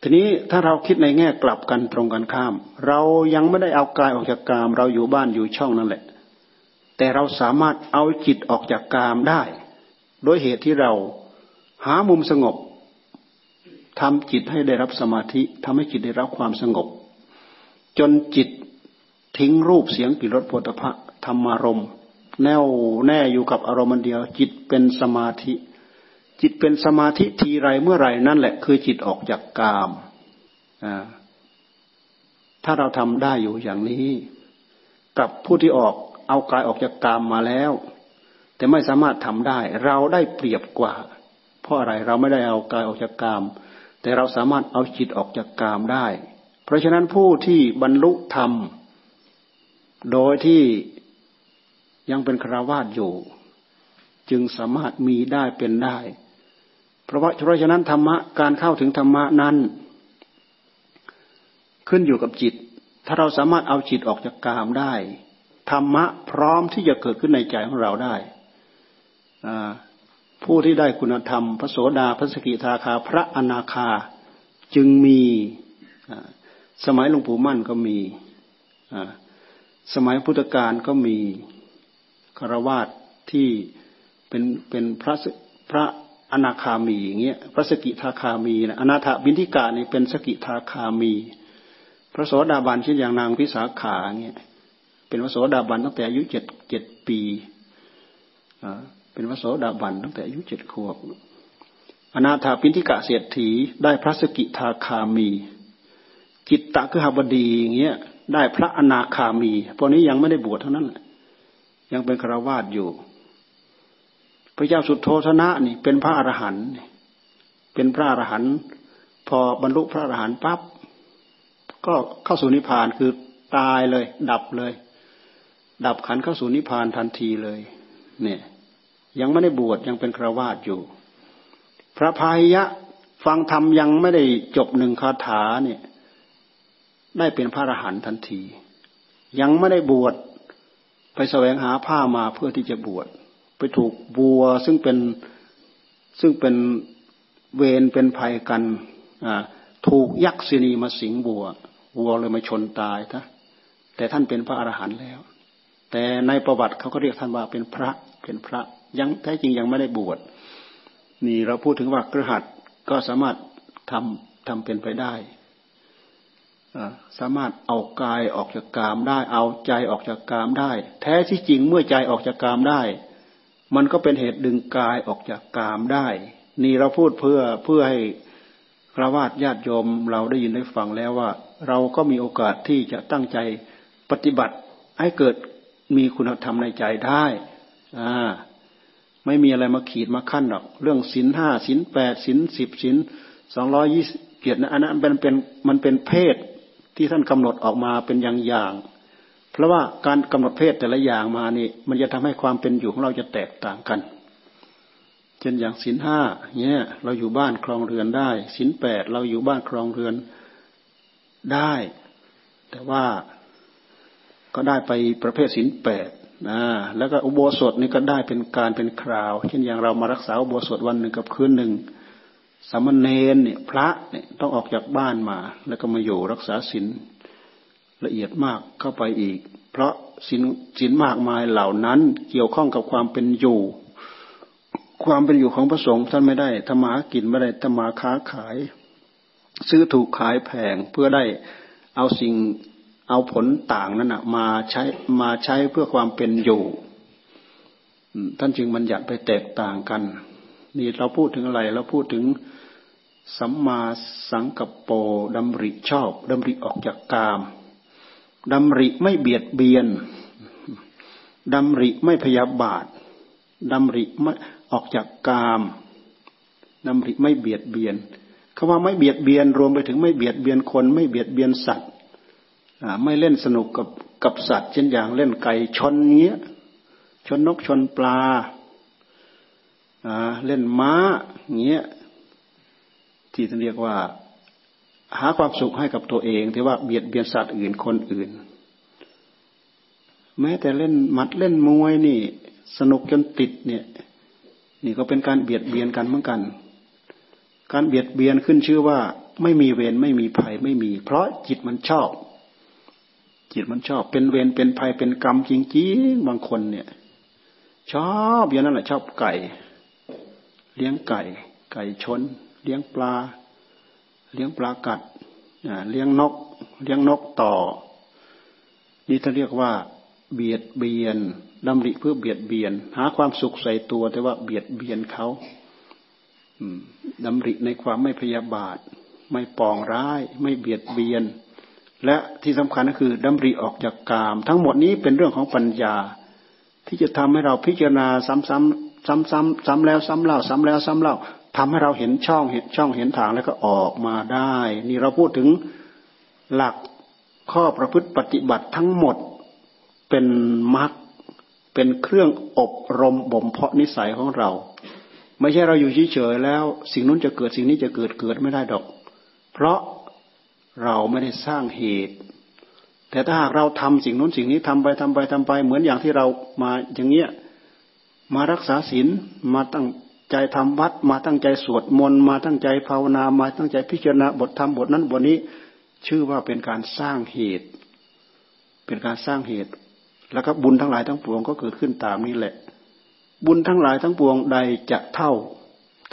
ทีนี้ถ้าเราคิดในแง่กลับกันตรงกันข้าม เรายังไม่ได้เอากายออกจากกาม เราอยู่บ้านอยู่ช่องนั่นแหละ แต่เราสามารถเอาจิตออกจากกามได้ โดยเหตุที่เราหามุมสงบ ทำจิตให้ได้รับสมาธิทำให้จิตได้รับความสงบ จนจิตทิ้งรูปเสียงกลิ่นรสโผฏฐะธรรมารมณ์แน่วแน่อยู่กับอารมณ์เดียว จิตเป็นสมาธิ จิตเป็นสมาธิทีไรเมื่อไรนั่นแหละ คือจิตออกจากกามถ้าเราทำได้อยู่อย่างนี้ กับผู้ที่ออกเอากายออกจากกามมาแล้ว แต่ไม่สามารถทำได้ เราได้เปรียบกว่า เพราะอะไรเราไม่ได้เอากายออกจากกาม แต่เราสามารถเอาจิตออกจากกามได้ เพราะฉะนั้นผู้ที่บรรลุธรรม โดยที่ยังเป็นคราวาสอยู่ จึงสามารถมีได้เป็นได้ เพราะว่าเพราะฉะนั้นธรรมะการเข้าถึงธรรมะนั้น ขึ้นอยู่กับจิต ถ้าเราสามารถเอาจิตออกจากกามได้ธรรมะพร้อมที่จะเกิดขึ้นในใจของเราได้ ผู้ที่ได้คุณธรรม พระโสดาพระสกิทาคา พระอนาคาจึงมีสมัยหลวงปู่มั่นก็มีสมัยพุทธกาลก็มีคารวาสที่เป็นเป็นพระพระอนาคามีอย่างเงี้ยพระสกิทาคามีนะอนาถบินทิกานี่เป็นสกิทาคามี พระโสดาบันเช่นอย่างนางพิสาขาเงี้ยเป็นพระโสดาบันตั้งแต่อายุเจ็ดเจ็ดปี เป็นพระโสดาบันตั้งแต่อายุเจ็ดขวบ อนาถาปินทิกะเศรษฐีได้พระสกิทาคามีจิตตะคือหบดีอย่างเงี้ยได้พระอนาคามีพวกนี้ยังไม่ได้บวชเท่านั้นยังเป็นคราวาสอยู่ พระเจ้าสุดโทธนะนี่ เป็นพระอรหันต์เป็นพระอรหันต์พอบรรลุพระอรหันต์ปั๊บก็เข้าสู่นิพพานคือตายเลย ดับเลย ดับขันเข้าสู่นิพพานทันทีเลย เนี่ย ยังไม่ได้บวชยังเป็นครวาสอยู่ พระพายะฟังธรรมยังไม่ได้จบหนึ่งคาถาเนี่ยได้เป็นพระอรหันต์ทันที ยังไม่ได้บวชไปแสวงหาผ้ามาเพื่อที่จะบวชไปถูกบัวซึ่งเป็นซึ่งเป็นเวรเป็นภัยกันถูกยักษินีมาสิงบัววัวเลยมาชนตายท่าแต่ท่านเป็นพระอรหันต์แล้ว แต่ในประวัติเขาก็เรียกท่านว่าเป็นพระเป็นพระ ยังแท้จริงยังไม่ได้บวชนี่เราพูดถึงว่ากระหัตก็สามารถทำทำเป็นไปได้สามารถเอากายออกจากกามได้ เอาใจออกจากกามได้ แท้ที่จริงเมื่อใจออกจากกามได้ มันก็เป็นเหตุดึงกายออกจากกามได้ นี่เราพูดเพื่อเพื่อให้พระวาดญาติโยมเราได้ยินได้ฟังแล้วว่า เราก็มีโอกาสที่จะตั้งใจปฏิบัติให้เกิดมีคุณธรรมในใจได้อ่า ไม่มีอะไรมาขีดมาขั้นหรอก เรื่องศินห้าศินแปดศินสิบศินสองร้อยี่สิบเกียรตินะอันนั้นเป็นเป็นมันเป็นเพศที่ท่านกำหนดออกมาเป็นอย่างอย่างเพราะว่าการกำหนดเพศแต่ละอย่างมานี่ มันจะทำให้ความเป็นอยู่ของเราจะแตกต่างกัน เช่นอย่างศีลห้าเนี่ยเราอยู่บ้านครองเรือนได้ศีลแปดเราอยู่บ้านครองเรือนได้ แต่ว่าก็ได้ไปประเภทศีลแปด นะแล้วก็อุโบสถนี่ก็ได้เป็นการเป็นคราว เช่นอย่างเรามารักษาอุโบสถวันหนึ่งกับคืนหนึ่งสามเณรเนี่ยพระเนี่ยต้องออกจากบ้านมา แล้วก็มาอยู่รักษาศีลละเอียดมากเข้าไปอีก เพราะศีลศีลมากมายเหล่านั้นเกี่ยวข้องกับความเป็นอยู่ ความเป็นอยู่ของพระสงฆ์ท่านไม่ได้ธรรมากินไม่ได้ธรรมาค้าขาย ซื้อถูกขายแพงเพื่อได้เอาสิ่ง เอาผลต่างนั้นนะมาใช้มาใช้เพื่อความเป็นอยู่ท่านจึงมันอยากไปแตกต่างกัน นี่เราพูดถึงอะไร เราพูดถึงสัมมาสังกปโปดำริชอบดำริออกจากกามดำริไม่เบียดเบียนดำริไม่พยาบาทดำริไม่ออกจากกามดำริไม่เบียดเบียนคำว่าไม่เบียดเบียนรวมไปถึงไม่เบียดเบียนคน ไม่เบียดเบียนสัตว์ ไม่เล่นสนุกกับกับสัตว์เช่นอย่างเล่นไก่ชนเงี้ยชนนกชนปลาเล่นม้าเงี้ยที่ท่านเรียกว่า หาความสุขให้กับตัวเองที่ว่าเบียดเบียนสัตว์อื่นคนอื่น แม้แต่เล่นมัดเล่นมวยนี่ สนุกจนติดเนี่ย นี่ก็เป็นการเบียดเบียนกันเหมือนกัน การเบียดเบียนขึ้นชื่อว่า ไม่มีเวรไม่มีภัยไม่มี เพราะจิตมันชอบ จิตมันชอบเป็นเวรเป็นภัยเป็นกรรมจริงๆบางคนเนี่ย ชอบอย่างนั้นแหละชอบไก่ เลี้ยงไก่ ไก่ชน เลี้ยงปลา เลี้ยงปลากัดเลี้ยงนก เลี้ยงนกต่อ นี่ถ้าเรียกว่า เบียดเบียนดำริเพื่อเบียดเบียน หาความสุขใส่ตัว แต่ว่าเบียดเบียนเขาดำริในความไม่พยาบาท ไม่ปองร้าย ไม่เบียดเบียน และที่สำคัญก็คือดำริออกจากกาม ทั้งหมดนี้เป็นเรื่องของปัญญา ที่จะทำให้เราพิจารณาซ้ำๆซ้ำซ้ำซ้ำแล้วซ้ำเล่าซ้ำแล้วซ้ำเล่าทำให้เราเห็นช่องเห็นช่องเห็นทางแล้วก็ออกมาได้ นี่เราพูดถึงหลักข้อประพฤติปฏิบัติทั้งหมดเป็นมรรคเป็นเครื่องอบรมบ่มเพาะนิสัยของเรา ไม่ใช่เราอยู่เฉยๆแล้ว สิ่งนู้นจะเกิดสิ่งนี้จะเกิดเกิดไม่ได้ดอก เพราะ เราไม่ได้สร้างเหตุ แต่ถ้าหากเราทำสิ่งนู้นสิ่งนี้ทำไปทำไปทำไป เหมือนอย่างที่เรามาอย่างเงี้ยมารักษาศีลมาตั้งใจทำวัด มาตั้งใจสวดมนต์มาตั้งใจภาวนามาตั้งใจพิจารณาบทธรรมบทนั้นบทนี้ ชื่อว่าเป็นการสร้างเหตุ เป็นการสร้างเหตุ แล้วก็บุญทั้งหลายทั้งปวงก็เกิดขึ้นตามนี้แหละ บุญทั้งหลายทั้งปวงใดจะเท่า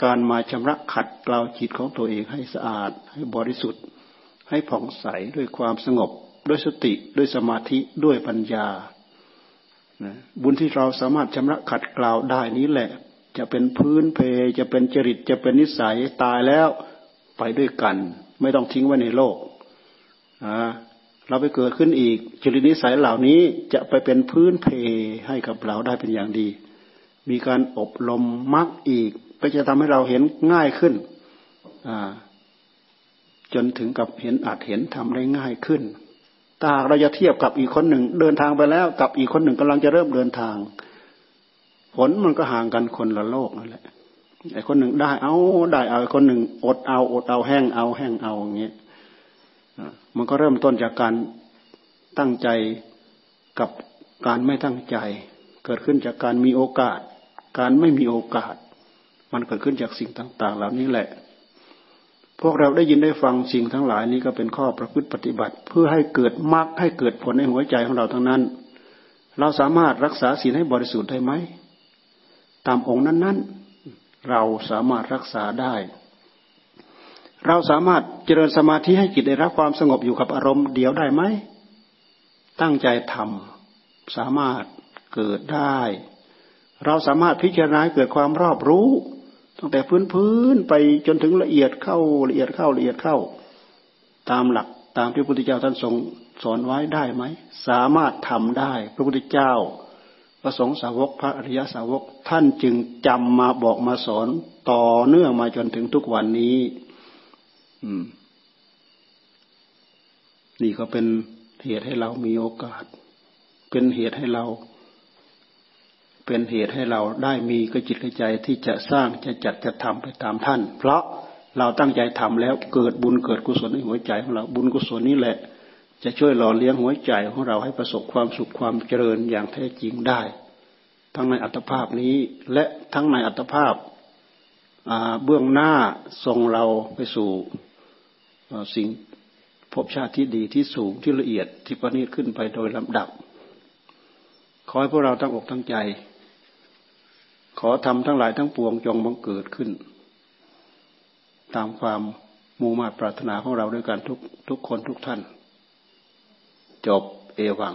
การมาชำระขัดเกลาจิตของตัวเองให้สะอาดให้บริสุทธิ์ ให้ผ่องใสด้วยความสงบ ด้วยสติด้วยสมาธิด้วยปัญญาบุญที่เราสามารถชำระขัดเกลาได้นี้แหละ จะเป็นพื้นเพจะเป็นจริตจะเป็นนิสัยตายแล้วไปด้วยกัน ไม่ต้องทิ้งไว้ในโลกเราไปเกิดขึ้นอีก จริตนิสัยเหล่านี้จะไปเป็นพื้นเพให้กับเราได้เป็นอย่างดี มีการอบรมมรรคอีก ก็จะทำให้เราเห็นง่ายขึ้น จนถึงกับเห็นอาจเห็นทำได้ง่ายขึ้นถ้าเราจะเทียบกับอีกคนหนึ่ง เดินทางไปแล้วกับอีกคนหนึ่งกำลังจะเริ่มเดินทาง ผลมันก็ห่างกันคนละโลกนั่นแหละไอ้คนหนึ่งได้เอาได้เอาไอคนหนึ่งอดเอาอดเอาแห้งเอาแห้งเอาอย่างเงี้ยมันก็เริ่มต้นจากการตั้งใจกับการไม่ตั้งใจ เกิดขึ้นจากการมีโอกาส การไม่มีโอกาส มันเกิดขึ้นจากสิ่งต่าง ๆ เหล่านี้แหละ วกเราได้ยินได้ฟังสิ่งทั้งหลายนี้ก็เป็นข้อประพฤติปฏิบัติ เพื่อให้เกิดมรรคให้เกิดผลในหัวใจของเราทั้งนั้น เราสามารถรักษาศีลให้บริสุทธิ์ได้ไหมตามองค์นั้นๆ เราสามารถรักษาได้ เราสามารถเจริญสมาธิให้จิตได้รับความสงบอยู่กับอารมณ์เดียวได้ไหมตั้งใจทำสามารถเกิดได้ เราสามารถพิจารณาเกิดความรอบรู้ ตั้งแต่พื้นพื้นไปจนถึงละเอียดเข้าละเอียดเข้าละเอียดเข้า ตามหลักตามที่พระพุทธเจ้าท่านทรงสอนไว้ได้ไหม สามารถทำได้ พระพุทธเจ้าพระสงฆ์สาวกพระอริยสาวกท่านจึงจำมาบอกมาสอนต่อเนื่องมาจนถึงทุกวันนี้ อืม นี่ก็เป็นเหตุให้เรามีโอกาส เป็นเหตุให้เรา เป็นเหตุให้เราได้มีกระจิตกระใจที่จะสร้างจะจัดจะทำไปตามท่าน เพราะเราตั้งใจทำแล้วเกิดบุญเกิดกุศลในหัวใจของเราบุญกุศลนี้แหละ จะช่วยหล่อเลี้ยงหัวใจของเราให้ประสบความสุขความเจริญอย่างแท้จริงได้ ทั้งในอัตภาพนี้และทั้งในอัตภาพเบื้องหน้าทรงเราไปสู่สิ่งภพชาติที่ดีที่สูงที่ละเอียดที่ประณีตขึ้นไปโดยลำดับ ขอให้พวกเราตั้งอกตั้งใจ ขอทำทั้งหลายทั้งปวงจงบังเกิดขึ้น ตามความมุ่งมา่ปรารถนาของเราด้วยกันทุกทุกคนทุกท่าน จบเอวัง